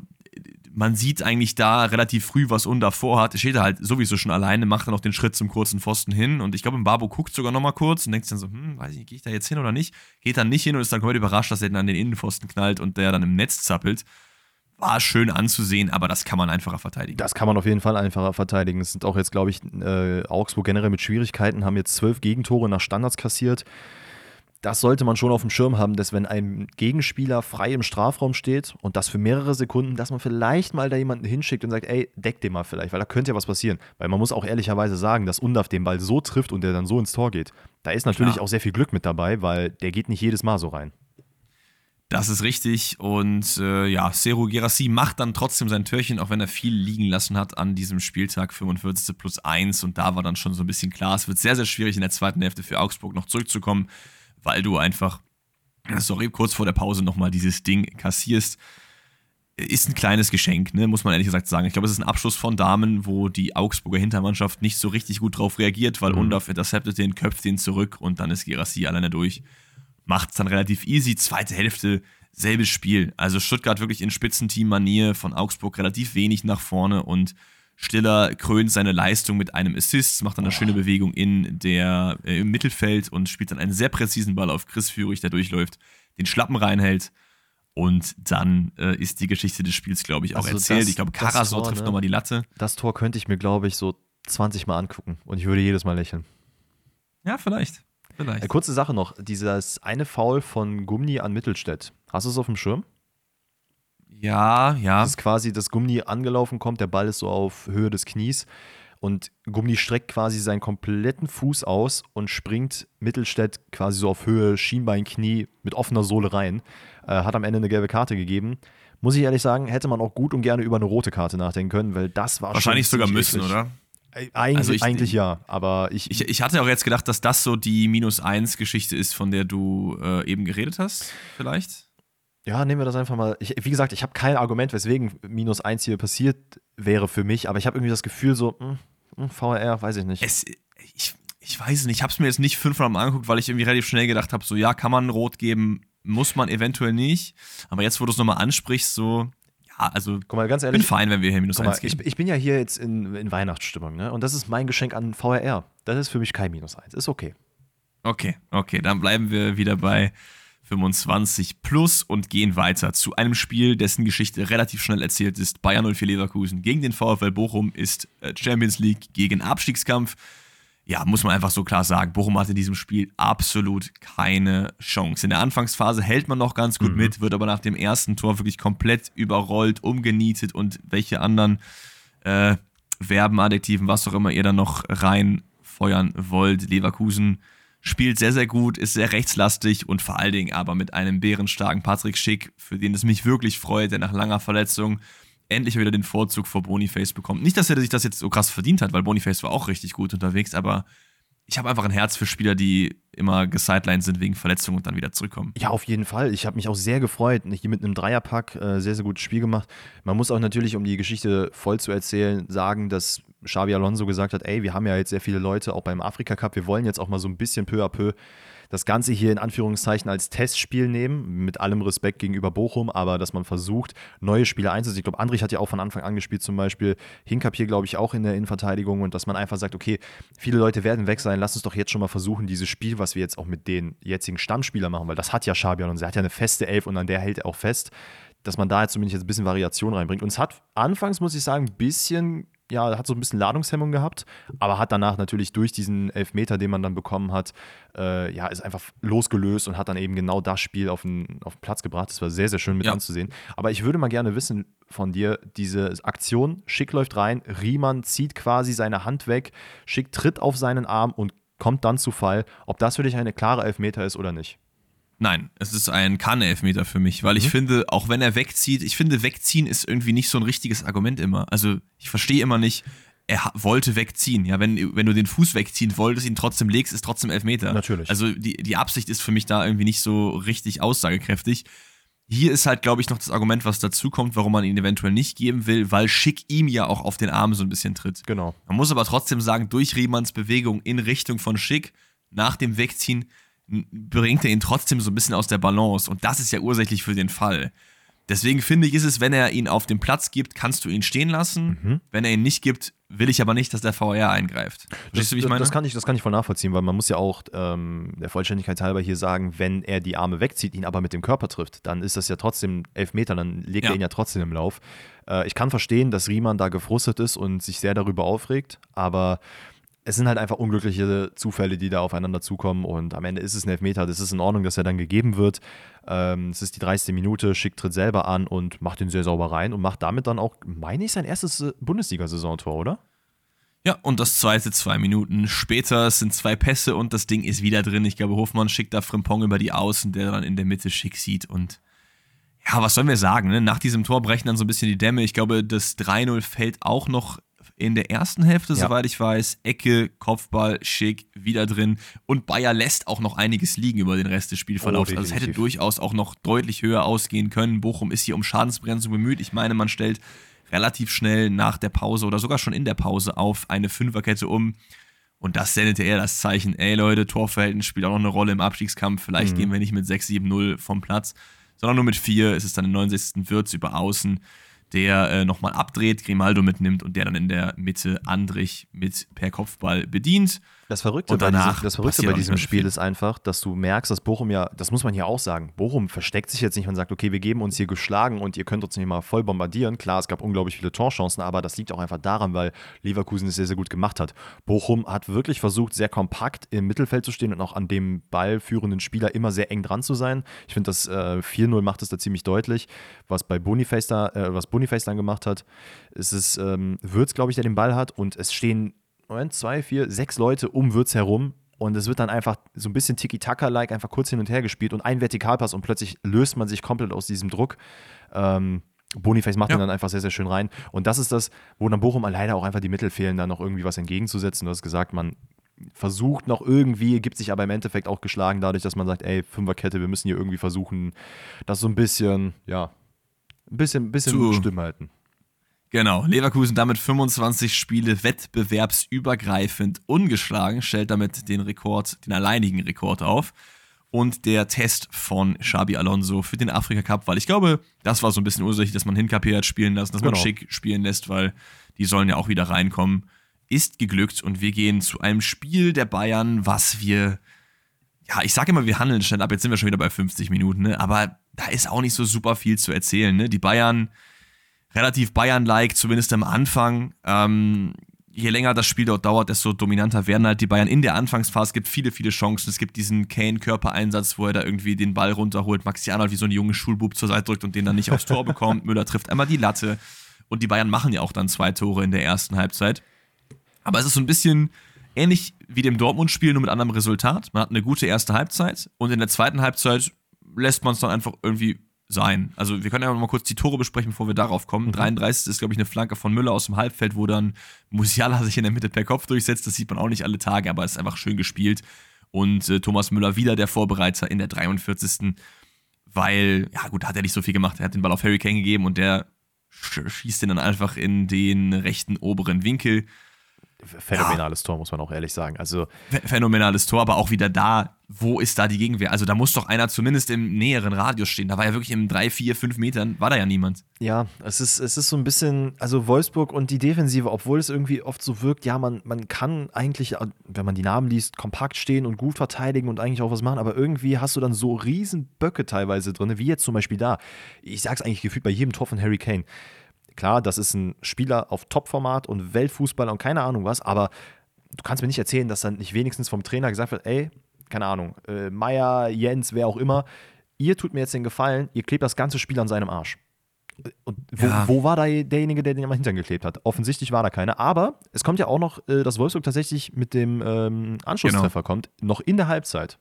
man sieht eigentlich da relativ früh, was Un davor hat. Er steht da halt sowieso schon alleine, macht dann noch den Schritt zum kurzen Pfosten hin. Und ich glaube, Babu guckt sogar nochmal kurz und denkt dann so, hm, weiß ich nicht, gehe ich da jetzt hin oder nicht? Geht dann nicht hin und ist dann komplett überrascht, dass er dann an den Innenpfosten knallt und der dann im Netz zappelt. War schön anzusehen, aber das kann man einfacher verteidigen. Das kann man auf jeden Fall einfacher verteidigen. Es sind auch jetzt, glaube ich, äh, Augsburg generell mit Schwierigkeiten, haben jetzt zwölf Gegentore nach Standards kassiert das sollte man schon auf dem Schirm haben, dass wenn ein Gegenspieler frei im Strafraum steht und das für mehrere Sekunden, dass man vielleicht mal da jemanden hinschickt und sagt, ey, deck den mal vielleicht, weil da könnte ja was passieren. Weil man muss auch ehrlicherweise sagen, dass Undaf den Ball so trifft und der dann so ins Tor geht. Da ist natürlich Klar. auch sehr viel Glück mit dabei, weil der geht nicht jedes Mal so rein. Das ist richtig. Und äh, ja, Seru Gerassi macht dann trotzdem sein Törchen, auch wenn er viel liegen lassen hat an diesem Spieltag 45 plus 1. Und da war dann schon so ein bisschen klar, es wird sehr, sehr schwierig in der zweiten Hälfte für Augsburg noch zurückzukommen weil du einfach, sorry, kurz vor der Pause nochmal dieses Ding kassierst. ist ein kleines Geschenk, ne, muss man ehrlich gesagt sagen. Ich glaube, es ist ein Abschluss von Damen, wo die Augsburger Hintermannschaft nicht so richtig gut drauf reagiert, weil mhm. Undorf interceptet den, köpft den zurück und dann ist Gerassi alleine durch. Macht es dann relativ easy. Zweite Hälfte, selbes Spiel. Also Stuttgart wirklich in Spitzenteam-Manier, von Augsburg relativ wenig nach vorne und Stiller krönt seine Leistung mit einem Assist, macht dann eine oh. schöne Bewegung in der, äh, im Mittelfeld und spielt dann einen sehr präzisen Ball auf Chris Führig, der durchläuft, den Schlappen reinhält und dann äh, ist die Geschichte des Spiels, glaube ich, auch also erzählt. Das, ich glaube, Karasor trifft ne? nochmal die Latte. Das Tor könnte ich mir, glaube ich, so 20 Mal angucken und ich würde jedes Mal lächeln. Ja, vielleicht. vielleicht. Eine kurze Sache noch: dieses eine Foul von Gummi an Mittelstädt. Hast du es auf dem Schirm? Ja, ja. Das ist quasi, dass Gummi angelaufen kommt, der Ball ist so auf Höhe des Knies und Gummi streckt quasi seinen kompletten Fuß aus und springt Mittelstädt quasi so auf Höhe Schienbein, Knie mit offener Sohle rein. Äh, hat am Ende eine gelbe Karte gegeben. Muss ich ehrlich sagen, hätte man auch gut und gerne über eine rote Karte nachdenken können, weil das war Wahrscheinlich sogar müssen, oder? Äh, eigentlich, also ich, eigentlich ja, aber ich, ich. Ich hatte auch jetzt gedacht, dass das so die Minus-1-Geschichte ist, von der du äh, eben geredet hast, vielleicht. Ja, nehmen wir das einfach mal. Ich, wie gesagt, ich habe kein Argument, weswegen minus 1 hier passiert wäre für mich, aber ich habe irgendwie das Gefühl, so, mh, hm, mh, hm, VR, weiß ich nicht. Es, ich, ich weiß es nicht. Ich habe es mir jetzt nicht fünfmal mal angeguckt, weil ich irgendwie relativ schnell gedacht habe, so, ja, kann man rot geben, muss man eventuell nicht. Aber jetzt, wo du es nochmal ansprichst, so, ja, also guck mal, ganz ehrlich, bin fein, wenn wir hier minus mal, 1 geben. Ich, ich, bin ja hier jetzt in, in Weihnachtsstimmung, ne? Und das ist mein Geschenk an VRR. Das ist für mich kein minus 1. Ist okay. Okay, okay, dann bleiben wir wieder bei 25 plus und gehen weiter zu einem Spiel, dessen Geschichte relativ schnell erzählt ist. Bayern 04 Leverkusen gegen den VfL Bochum ist äh, Champions League gegen Abstiegskampf ja, muss man einfach so klar sagen, Bochum hat in diesem Spiel absolut keine Chance. In der Anfangsphase hält man noch ganz gut mhm. mit, wird aber nach dem ersten Tor wirklich komplett überrollt, umgenietet und welche anderen äh, Verben, Adjektiven, was auch immer ihr da noch reinfeuern wollt. Leverkusen spielt sehr, sehr gut, ist sehr rechtslastig und vor allen Dingen aber mit einem bärenstarken Patrick Schick, für den es mich wirklich freut, der nach langer Verletzung endlich wieder den Vorzug vor Boniface bekommt. Nicht, dass er sich das jetzt so krass verdient hat, weil Boniface war auch richtig gut unterwegs, aber ich habe einfach ein Herz für Spieler, die immer gesidelined sind wegen Verletzungen und dann wieder zurückkommen. Ja, auf jeden Fall. Ich habe mich auch sehr gefreut. Hier mit einem Dreierpack äh, sehr, sehr gutes Spiel gemacht. Man muss auch natürlich, um die Geschichte voll zu erzählen, sagen, dass Xavi Alonso gesagt hat, ey, wir haben ja jetzt sehr viele Leute auch beim Afrika Cup, wir wollen jetzt auch mal so ein bisschen peu à peu das Ganze hier in Anführungszeichen als Testspiel nehmen, mit allem Respekt gegenüber Bochum, aber dass man versucht, neue Spieler einzusetzen. Ich glaube, Andrich hat ja auch von Anfang an gespielt, zum Beispiel Hinkap hier, glaube ich, auch in der Innenverteidigung und dass man einfach sagt, okay, viele Leute werden weg sein, lass uns doch jetzt schon mal versuchen, dieses Spiel, was wir jetzt auch mit den jetzigen Stammspielern machen, weil das hat ja Schabian und er hat ja eine feste Elf und an der hält er auch fest, dass man da jetzt zumindest jetzt ein bisschen Variation reinbringt. Und es hat anfangs, muss ich sagen, ein bisschen ja, hat so ein bisschen Ladungshemmung gehabt, aber hat danach natürlich durch diesen Elfmeter, den man dann bekommen hat, äh, ja, ist einfach losgelöst und hat dann eben genau das Spiel auf den, auf den Platz gebracht. Das war sehr, sehr schön mit ja. anzusehen. Aber ich würde mal gerne wissen von dir, diese Aktion, Schick läuft rein, Riemann zieht quasi seine Hand weg, Schick tritt auf seinen Arm und kommt dann zu Fall, ob das für dich eine klare Elfmeter ist oder nicht. Nein, es ist ein Kann-Elfmeter für mich, weil ich mhm. finde, auch wenn er wegzieht, ich finde, wegziehen ist irgendwie nicht so ein richtiges Argument immer. Also ich verstehe immer nicht, er wollte wegziehen. Ja, wenn, wenn du den Fuß wegziehen wolltest, ihn trotzdem legst, ist trotzdem Elfmeter. Natürlich. Also die, die Absicht ist für mich da irgendwie nicht so richtig aussagekräftig. Hier ist halt, glaube ich, noch das Argument, was dazu kommt, warum man ihn eventuell nicht geben will, weil Schick ihm ja auch auf den Arm so ein bisschen tritt. Genau. Man muss aber trotzdem sagen, durch Riemanns Bewegung in Richtung von Schick nach dem Wegziehen bringt er ihn trotzdem so ein bisschen aus der Balance. Und das ist ja ursächlich für den Fall. Deswegen finde ich, ist es, wenn er ihn auf den Platz gibt, kannst du ihn stehen lassen. Mhm. Wenn er ihn nicht gibt, will ich aber nicht, dass der VR eingreift. Das, du, wie ich meine? Das kann ich, das kann ich voll nachvollziehen, weil man muss ja auch ähm, der Vollständigkeit halber hier sagen, wenn er die Arme wegzieht, ihn aber mit dem Körper trifft, dann ist das ja trotzdem elf Meter, dann legt ja. er ihn ja trotzdem im Lauf. Äh, ich kann verstehen, dass Riemann da gefrustet ist und sich sehr darüber aufregt, aber es sind halt einfach unglückliche Zufälle, die da aufeinander zukommen und am Ende ist es ein Elfmeter. Das ist in Ordnung, dass er dann gegeben wird. Ähm, es ist die 30. Minute, Schick tritt selber an und macht ihn sehr sauber rein und macht damit dann auch, meine ich, sein erstes äh, Bundesliga-Saisontor, oder? Ja, und das zweite zwei Minuten später es sind zwei Pässe und das Ding ist wieder drin. Ich glaube, Hofmann schickt da Frimpong über die Außen, der dann in der Mitte Schick sieht und ja, was sollen wir sagen? Ne? Nach diesem Tor brechen dann so ein bisschen die Dämme. Ich glaube, das 3-0 fällt auch noch in der ersten Hälfte, ja. soweit ich weiß. Ecke, Kopfball, Schick, wieder drin. Und Bayer lässt auch noch einiges liegen über den Rest des Spielverlaufs. Oh, also es hätte durchaus auch noch deutlich höher ausgehen können. Bochum ist hier um Schadensbremsung bemüht. Ich meine, man stellt relativ schnell nach der Pause oder sogar schon in der Pause auf eine Fünferkette um. Und das sendete eher das Zeichen, ey Leute, Torverhältnis spielt auch noch eine Rolle im Abstiegskampf. Vielleicht mhm. gehen wir nicht mit 6-7-0 vom Platz, sondern nur mit 4. Es ist dann im 69. Wirtz über Außen der äh, nochmal abdreht, Grimaldo mitnimmt und der dann in der Mitte Andrich mit per Kopfball bedient. Das Verrückte, bei diesem, das Verrückte bei diesem Spiel ist einfach, dass du merkst, dass Bochum ja, das muss man hier auch sagen, Bochum versteckt sich jetzt nicht und sagt, okay, wir geben uns hier geschlagen und ihr könnt uns nicht mal voll bombardieren. Klar, es gab unglaublich viele Torchancen, aber das liegt auch einfach daran, weil Leverkusen es sehr, sehr gut gemacht hat. Bochum hat wirklich versucht, sehr kompakt im Mittelfeld zu stehen und auch an dem ballführenden Spieler immer sehr eng dran zu sein. Ich finde, das äh, 4-0 macht es da ziemlich deutlich, was bei Boniface da, äh, was Boniface dann gemacht hat. Es ist ähm, Würz, glaube ich, der den Ball hat und es stehen Moment, zwei, vier, sechs Leute um Würz herum und es wird dann einfach so ein bisschen Tiki-Taka-like einfach kurz hin und her gespielt und ein Vertikalpass und plötzlich löst man sich komplett aus diesem Druck. Ähm, Boniface macht ja. ihn dann einfach sehr, sehr schön rein. Und das ist das, wo dann Bochum leider auch einfach die Mittel fehlen, da noch irgendwie was entgegenzusetzen. Du hast gesagt, man versucht noch irgendwie, gibt sich aber im Endeffekt auch geschlagen dadurch, dass man sagt, ey, Fünferkette, wir müssen hier irgendwie versuchen, das so ein bisschen, ja, ein bisschen, bisschen Zu, Stimme halten. Genau, Leverkusen damit 25 Spiele wettbewerbsübergreifend ungeschlagen, stellt damit den Rekord, den alleinigen Rekord auf. Und der Test von Xabi Alonso für den Afrika Cup, weil ich glaube, das war so ein bisschen ursächlich, dass man Hinkapi hat spielen lassen, dass genau. man Schick spielen lässt, weil die sollen ja auch wieder reinkommen. Ist geglückt und wir gehen zu einem Spiel der Bayern, was wir, ja, ich sage immer, wir handeln schnell ab, jetzt sind wir schon wieder bei 50 Minuten, ne? aber da ist auch nicht so super viel zu erzählen. Ne? Die Bayern relativ Bayern-like, zumindest am Anfang. Ähm, je länger das Spiel dort dauert, desto dominanter werden halt die Bayern in der Anfangsphase. Es gibt viele, viele Chancen. Es gibt diesen Kane-Körpereinsatz, wo er da irgendwie den Ball runterholt, Maxi Arnold wie so ein junger Schulbub zur Seite drückt und den dann nicht aufs Tor bekommt. Müller trifft einmal die Latte. Und die Bayern machen ja auch dann zwei Tore in der ersten Halbzeit. Aber es ist so ein bisschen ähnlich wie dem Dortmund-Spiel, nur mit anderem Resultat. Man hat eine gute erste Halbzeit und in der zweiten Halbzeit lässt man es dann einfach irgendwie sein. Also wir können ja mal kurz die Tore besprechen, bevor wir darauf kommen. Mhm. 33 ist, glaube ich, eine Flanke von Müller aus dem Halbfeld, wo dann Musiala sich in der Mitte per Kopf durchsetzt. Das sieht man auch nicht alle Tage, aber es ist einfach schön gespielt. Und äh, Thomas Müller wieder der Vorbereiter in der 43. Weil, ja gut, hat er nicht so viel gemacht. Er hat den Ball auf Harry Kane gegeben und der schießt den dann einfach in den rechten oberen Winkel phänomenales ja. Tor, muss man auch ehrlich sagen. Also phänomenales Tor, aber auch wieder da, wo ist da die Gegenwehr? Also da muss doch einer zumindest im näheren Radius stehen. Da war ja wirklich in drei, vier, fünf Metern, war da ja niemand. Ja, es ist, es ist so ein bisschen, also Wolfsburg und die Defensive, obwohl es irgendwie oft so wirkt, ja, man, man kann eigentlich, wenn man die Namen liest, kompakt stehen und gut verteidigen und eigentlich auch was machen, aber irgendwie hast du dann so riesen Böcke teilweise drin, wie jetzt zum Beispiel da. Ich sag's eigentlich gefühlt bei jedem Tor von Harry Kane Klar, das ist ein Spieler auf Topformat und Weltfußballer und keine Ahnung was, aber du kannst mir nicht erzählen, dass dann nicht wenigstens vom Trainer gesagt wird, ey, keine Ahnung, äh, Meier, Jens, wer auch immer, ihr tut mir jetzt den Gefallen, ihr klebt das ganze Spiel an seinem Arsch. Und wo, ja. wo, war da derjenige, der den am Hintern geklebt hat? Offensichtlich war da keiner. Aber es kommt ja auch noch, äh, dass Wolfsburg tatsächlich mit dem ähm, Anschlusstreffer genau. kommt, noch in der Halbzeit.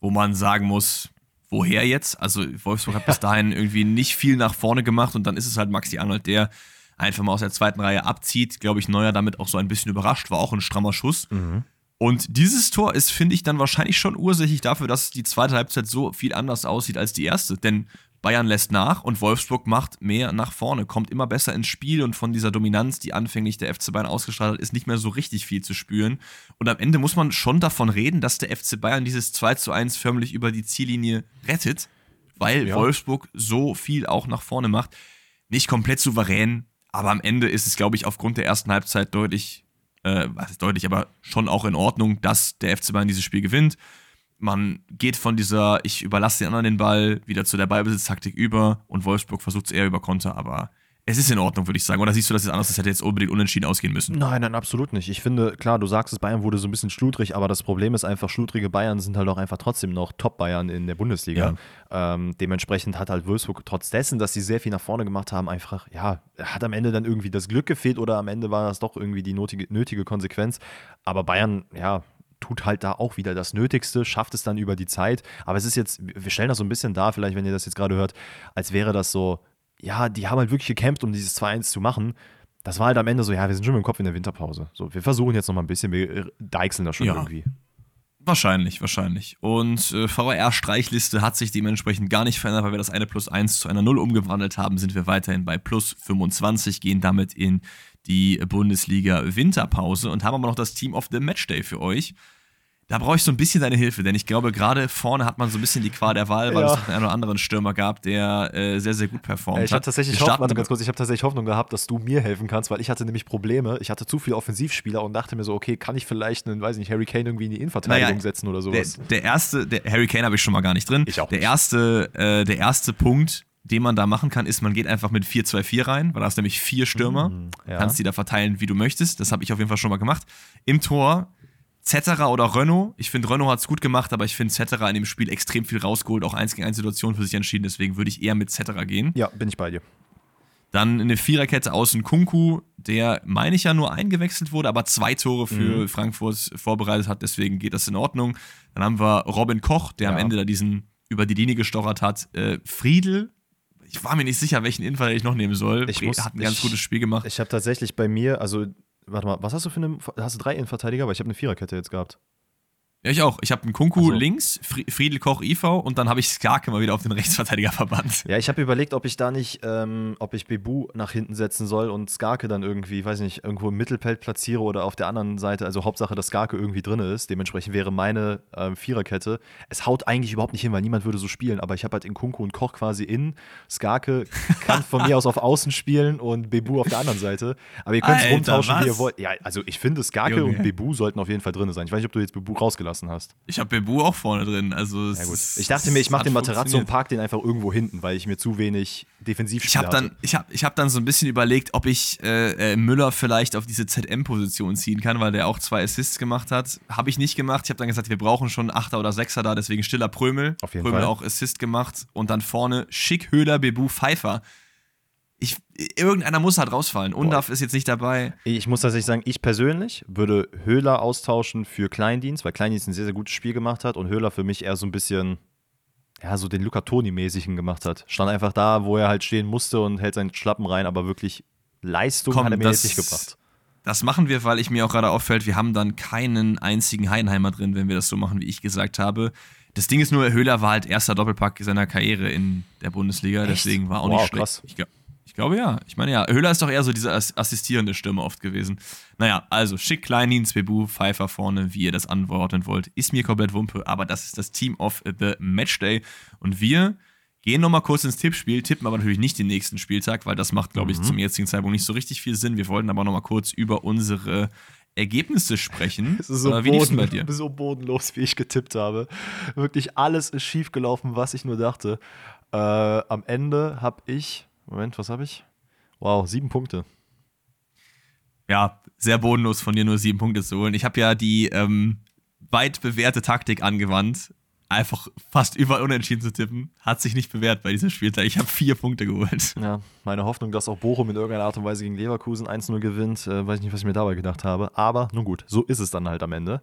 Wo man sagen muss, woher jetzt? Also Wolfsburg hat bis dahin irgendwie nicht viel nach vorne gemacht und dann ist es halt Maxi Arnold, der einfach mal aus der zweiten Reihe abzieht. Glaube ich, Neuer damit auch so ein bisschen überrascht, war auch ein strammer Schuss. Mhm. Und dieses Tor ist, finde ich, dann wahrscheinlich schon ursächlich dafür, dass die zweite Halbzeit so viel anders aussieht als die erste. Denn Bayern lässt nach und Wolfsburg macht mehr nach vorne, kommt immer besser ins Spiel und von dieser Dominanz, die anfänglich der FC Bayern ausgestrahlt hat, ist nicht mehr so richtig viel zu spüren. Und am Ende muss man schon davon reden, dass der FC Bayern dieses 2 zu 1 förmlich über die Ziellinie rettet, weil ja. Wolfsburg so viel auch nach vorne macht. Nicht komplett souverän, aber am Ende ist es, glaube ich, aufgrund der ersten Halbzeit deutlich, äh, was ist deutlich, aber schon auch in Ordnung, dass der FC Bayern dieses Spiel gewinnt. Man geht von dieser, ich überlasse den anderen den Ball, wieder zu der Ballbesitztaktik über und Wolfsburg versucht es eher über Konter, aber es ist in Ordnung, würde ich sagen. Oder siehst du das jetzt anders? Das hätte jetzt unbedingt unentschieden ausgehen müssen. Nein, nein, absolut nicht. Ich finde, klar, du sagst es, Bayern wurde so ein bisschen schludrig, aber das Problem ist einfach, schludrige Bayern sind halt auch einfach trotzdem noch Top-Bayern in der Bundesliga. Ja. Ähm, dementsprechend hat halt Wolfsburg trotz dessen, dass sie sehr viel nach vorne gemacht haben, einfach, ja, hat am Ende dann irgendwie das Glück gefehlt oder am Ende war das doch irgendwie die nötige, nötige Konsequenz. Aber Bayern, ja, tut halt da auch wieder das Nötigste, schafft es dann über die Zeit. Aber es ist jetzt, wir stellen das so ein bisschen dar, vielleicht, wenn ihr das jetzt gerade hört, als wäre das so, ja, die haben halt wirklich gekämpft, um dieses 2-1 zu machen. das war halt am Ende so, ja, wir sind schon mit dem Kopf in der Winterpause. So, wir versuchen jetzt noch mal ein bisschen, wir deichseln das schon ja. irgendwie. Wahrscheinlich, wahrscheinlich. Und äh, VR-Streichliste hat sich dementsprechend gar nicht verändert, weil wir das eine plus 1 zu einer 0 umgewandelt haben, sind wir weiterhin bei plus 25, gehen damit in die Bundesliga Winterpause und haben aber noch das Team of the Matchday für euch. Da brauche ich so ein bisschen deine Hilfe, denn ich glaube, gerade vorne hat man so ein bisschen die Qual der Wahl, weil ja. es einen oder anderen Stürmer gab, der äh, sehr, sehr gut performt ich hat. Tatsächlich Hoffnung, warte ganz kurz, ich habe tatsächlich Hoffnung gehabt, dass du mir helfen kannst, weil ich hatte nämlich Probleme. Ich hatte zu viele Offensivspieler und dachte mir so, okay, kann ich vielleicht einen, weiß nicht, Harry Kane irgendwie in die Innenverteidigung naja, setzen oder sowas? Der, der erste, der Harry Kane habe ich schon mal gar nicht drin. Ich auch. Der erste, äh, der erste Punkt, den man da machen kann, ist, man geht einfach mit 4-2-4 rein, weil da hast nämlich vier Stürmer. Mm, ja. Kannst die da verteilen, wie du möchtest. Das habe ich auf jeden Fall schon mal gemacht. Im Tor Zetterer oder Renault. Ich finde, Renault hat es gut gemacht, aber ich finde Zetterer in dem Spiel extrem viel rausgeholt, auch 1 gegen 1 Situationen für sich entschieden. Deswegen würde ich eher mit Zetterer gehen. Ja, bin ich bei dir. Dann eine Viererkette außen Kunku, der, meine ich ja, nur eingewechselt wurde, aber zwei Tore für mhm. Frankfurt vorbereitet hat, deswegen geht das in Ordnung. Dann haben wir Robin Koch, der ja. am Ende da diesen über die Linie gestochert hat. Äh, Friedel, ich war mir nicht sicher, welchen Innenverteidiger ich noch nehmen soll. Ich muss, hat ein ganz gutes Spiel gemacht. Ich habe tatsächlich bei mir, also warte mal, was hast du für eine, hast du drei Innenverteidiger? Weil ich habe eine Viererkette jetzt gehabt. Ja, ich auch. Ich habe einen Kunku so. links, Friedel Koch IV und dann habe ich Skarke mal wieder auf den Rechtsverteidiger verbannt. Ja, ich habe überlegt, ob ich da nicht, ähm, ob ich Bebu nach hinten setzen soll und Skarke dann irgendwie, weiß nicht, irgendwo im Mittelfeld platziere oder auf der anderen Seite. Also Hauptsache, dass Skarke irgendwie drin ist. Dementsprechend wäre meine ähm, Viererkette. Es haut eigentlich überhaupt nicht hin, weil niemand würde so spielen. Aber ich habe halt in Kunku und Koch quasi in. Skarke kann von mir aus auf Außen spielen und Bebu auf der anderen Seite. Aber ihr könnt es rumtauschen, was? wie ihr wollt. Ja, also ich finde, Skarke Junge. und Bebu sollten auf jeden Fall drin sein. Ich weiß nicht, ob du jetzt Bebu rausgelassen gelassen hast. Ich habe Bebu auch vorne drin. Also ja, gut. Ich dachte mir, ich mache den Materazzo und park den einfach irgendwo hinten, weil ich mir zu wenig defensiv Ich habe dann, ich hab, ich hab dann so ein bisschen überlegt, ob ich äh, äh Müller vielleicht auf diese ZM-Position ziehen kann, weil der auch zwei Assists gemacht hat. Habe ich nicht gemacht. Ich habe dann gesagt, wir brauchen schon Achter oder Sechser da, deswegen stiller Prömel. Auf jeden Prömel Fall. auch Assist gemacht. Und dann vorne Schick, Höhler, Bebu, Pfeiffer ich, irgendeiner muss halt rausfallen. Undaf ist jetzt nicht dabei. Ich muss tatsächlich sagen, ich persönlich würde Höhler austauschen für Kleindienst, weil Kleindienst ein sehr, sehr gutes Spiel gemacht hat und Höhler für mich eher so ein bisschen, ja, so den Luca Toni-mäßigen gemacht hat. Stand einfach da, wo er halt stehen musste und hält seinen Schlappen rein, aber wirklich Leistung Komm, hat er mir das, jetzt nicht gebracht. Das machen wir, weil ich mir auch gerade auffällt, wir haben dann keinen einzigen Heidenheimer drin, wenn wir das so machen, wie ich gesagt habe. Das Ding ist nur, Höhler war halt erster Doppelpack seiner Karriere in der Bundesliga, Echt? deswegen war auch wow, nicht schlecht. Krass. Ich, glaube ja. Ich meine ja, Höhler ist doch eher so diese assistierende Stimme oft gewesen. Naja, also Schick, Kleinin, Bebu, Pfeiffer vorne, wie ihr das anordnen wollt, ist mir komplett Wumpe, aber das ist das Team of the Matchday und wir gehen nochmal kurz ins Tippspiel, tippen aber natürlich nicht den nächsten Spieltag, weil das macht, glaube ich, mhm. zum jetzigen Zeitpunkt nicht so richtig viel Sinn. Wir wollten aber nochmal kurz über unsere Ergebnisse sprechen. Es ist so, äh, wie boden, bei dir? so bodenlos, wie ich getippt habe. Wirklich alles ist schiefgelaufen, was ich nur dachte. Äh, am Ende habe ich Moment, was habe ich? Wow, sieben Punkte. Ja, sehr bodenlos von dir nur sieben Punkte zu holen. Ich habe ja die ähm, weit bewährte Taktik angewandt, einfach fast überall unentschieden zu tippen. Hat sich nicht bewährt bei diesem Spieltag. Ich habe vier Punkte geholt. Ja, meine Hoffnung, dass auch Bochum in irgendeiner Art und Weise gegen Leverkusen 1-0 gewinnt, äh, weiß ich nicht, was ich mir dabei gedacht habe. Aber nun gut, so ist es dann halt am Ende.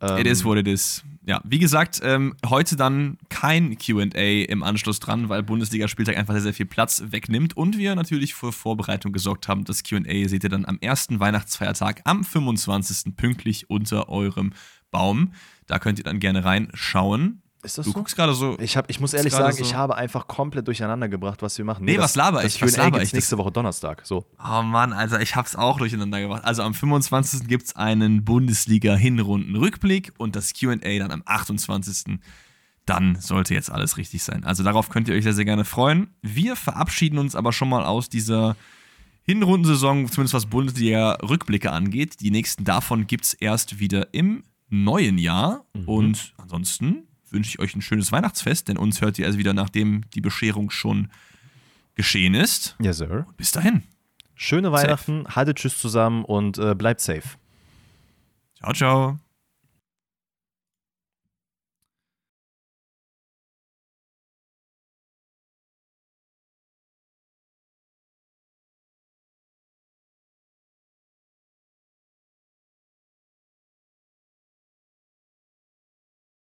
Ähm, it is what it is. Ja, wie gesagt, ähm, heute dann kein QA im Anschluss dran, weil Bundesligaspieltag einfach sehr, sehr viel Platz wegnimmt und wir natürlich für Vorbereitung gesorgt haben. Das QA seht ihr dann am ersten Weihnachtsfeiertag am 25. pünktlich unter eurem Baum. Da könnt ihr dann gerne reinschauen. Ist das du so? guckst gerade so. Ich, hab, ich muss ehrlich sagen, so ich habe einfach komplett durcheinander gebracht, was wir machen. Nee, nee was laber ich? Das was laber ich? nächste Woche Donnerstag. So. Oh Mann, also ich hab's auch durcheinander gebracht. Also am 25. gibt's einen Bundesliga-Hinrunden-Rückblick und das QA dann am 28. Dann sollte jetzt alles richtig sein. Also darauf könnt ihr euch sehr, sehr gerne freuen. Wir verabschieden uns aber schon mal aus dieser Hinrundensaison, zumindest was Bundesliga-Rückblicke angeht. Die nächsten davon gibt's erst wieder im neuen Jahr. Mhm. Und ansonsten wünsche ich euch ein schönes Weihnachtsfest, denn uns hört ihr also wieder, nachdem die Bescherung schon geschehen ist. Ja, yes, Sir. Und bis dahin. Schöne Weihnachten, safe. haltet Tschüss zusammen und äh, bleibt safe. Ciao, ciao.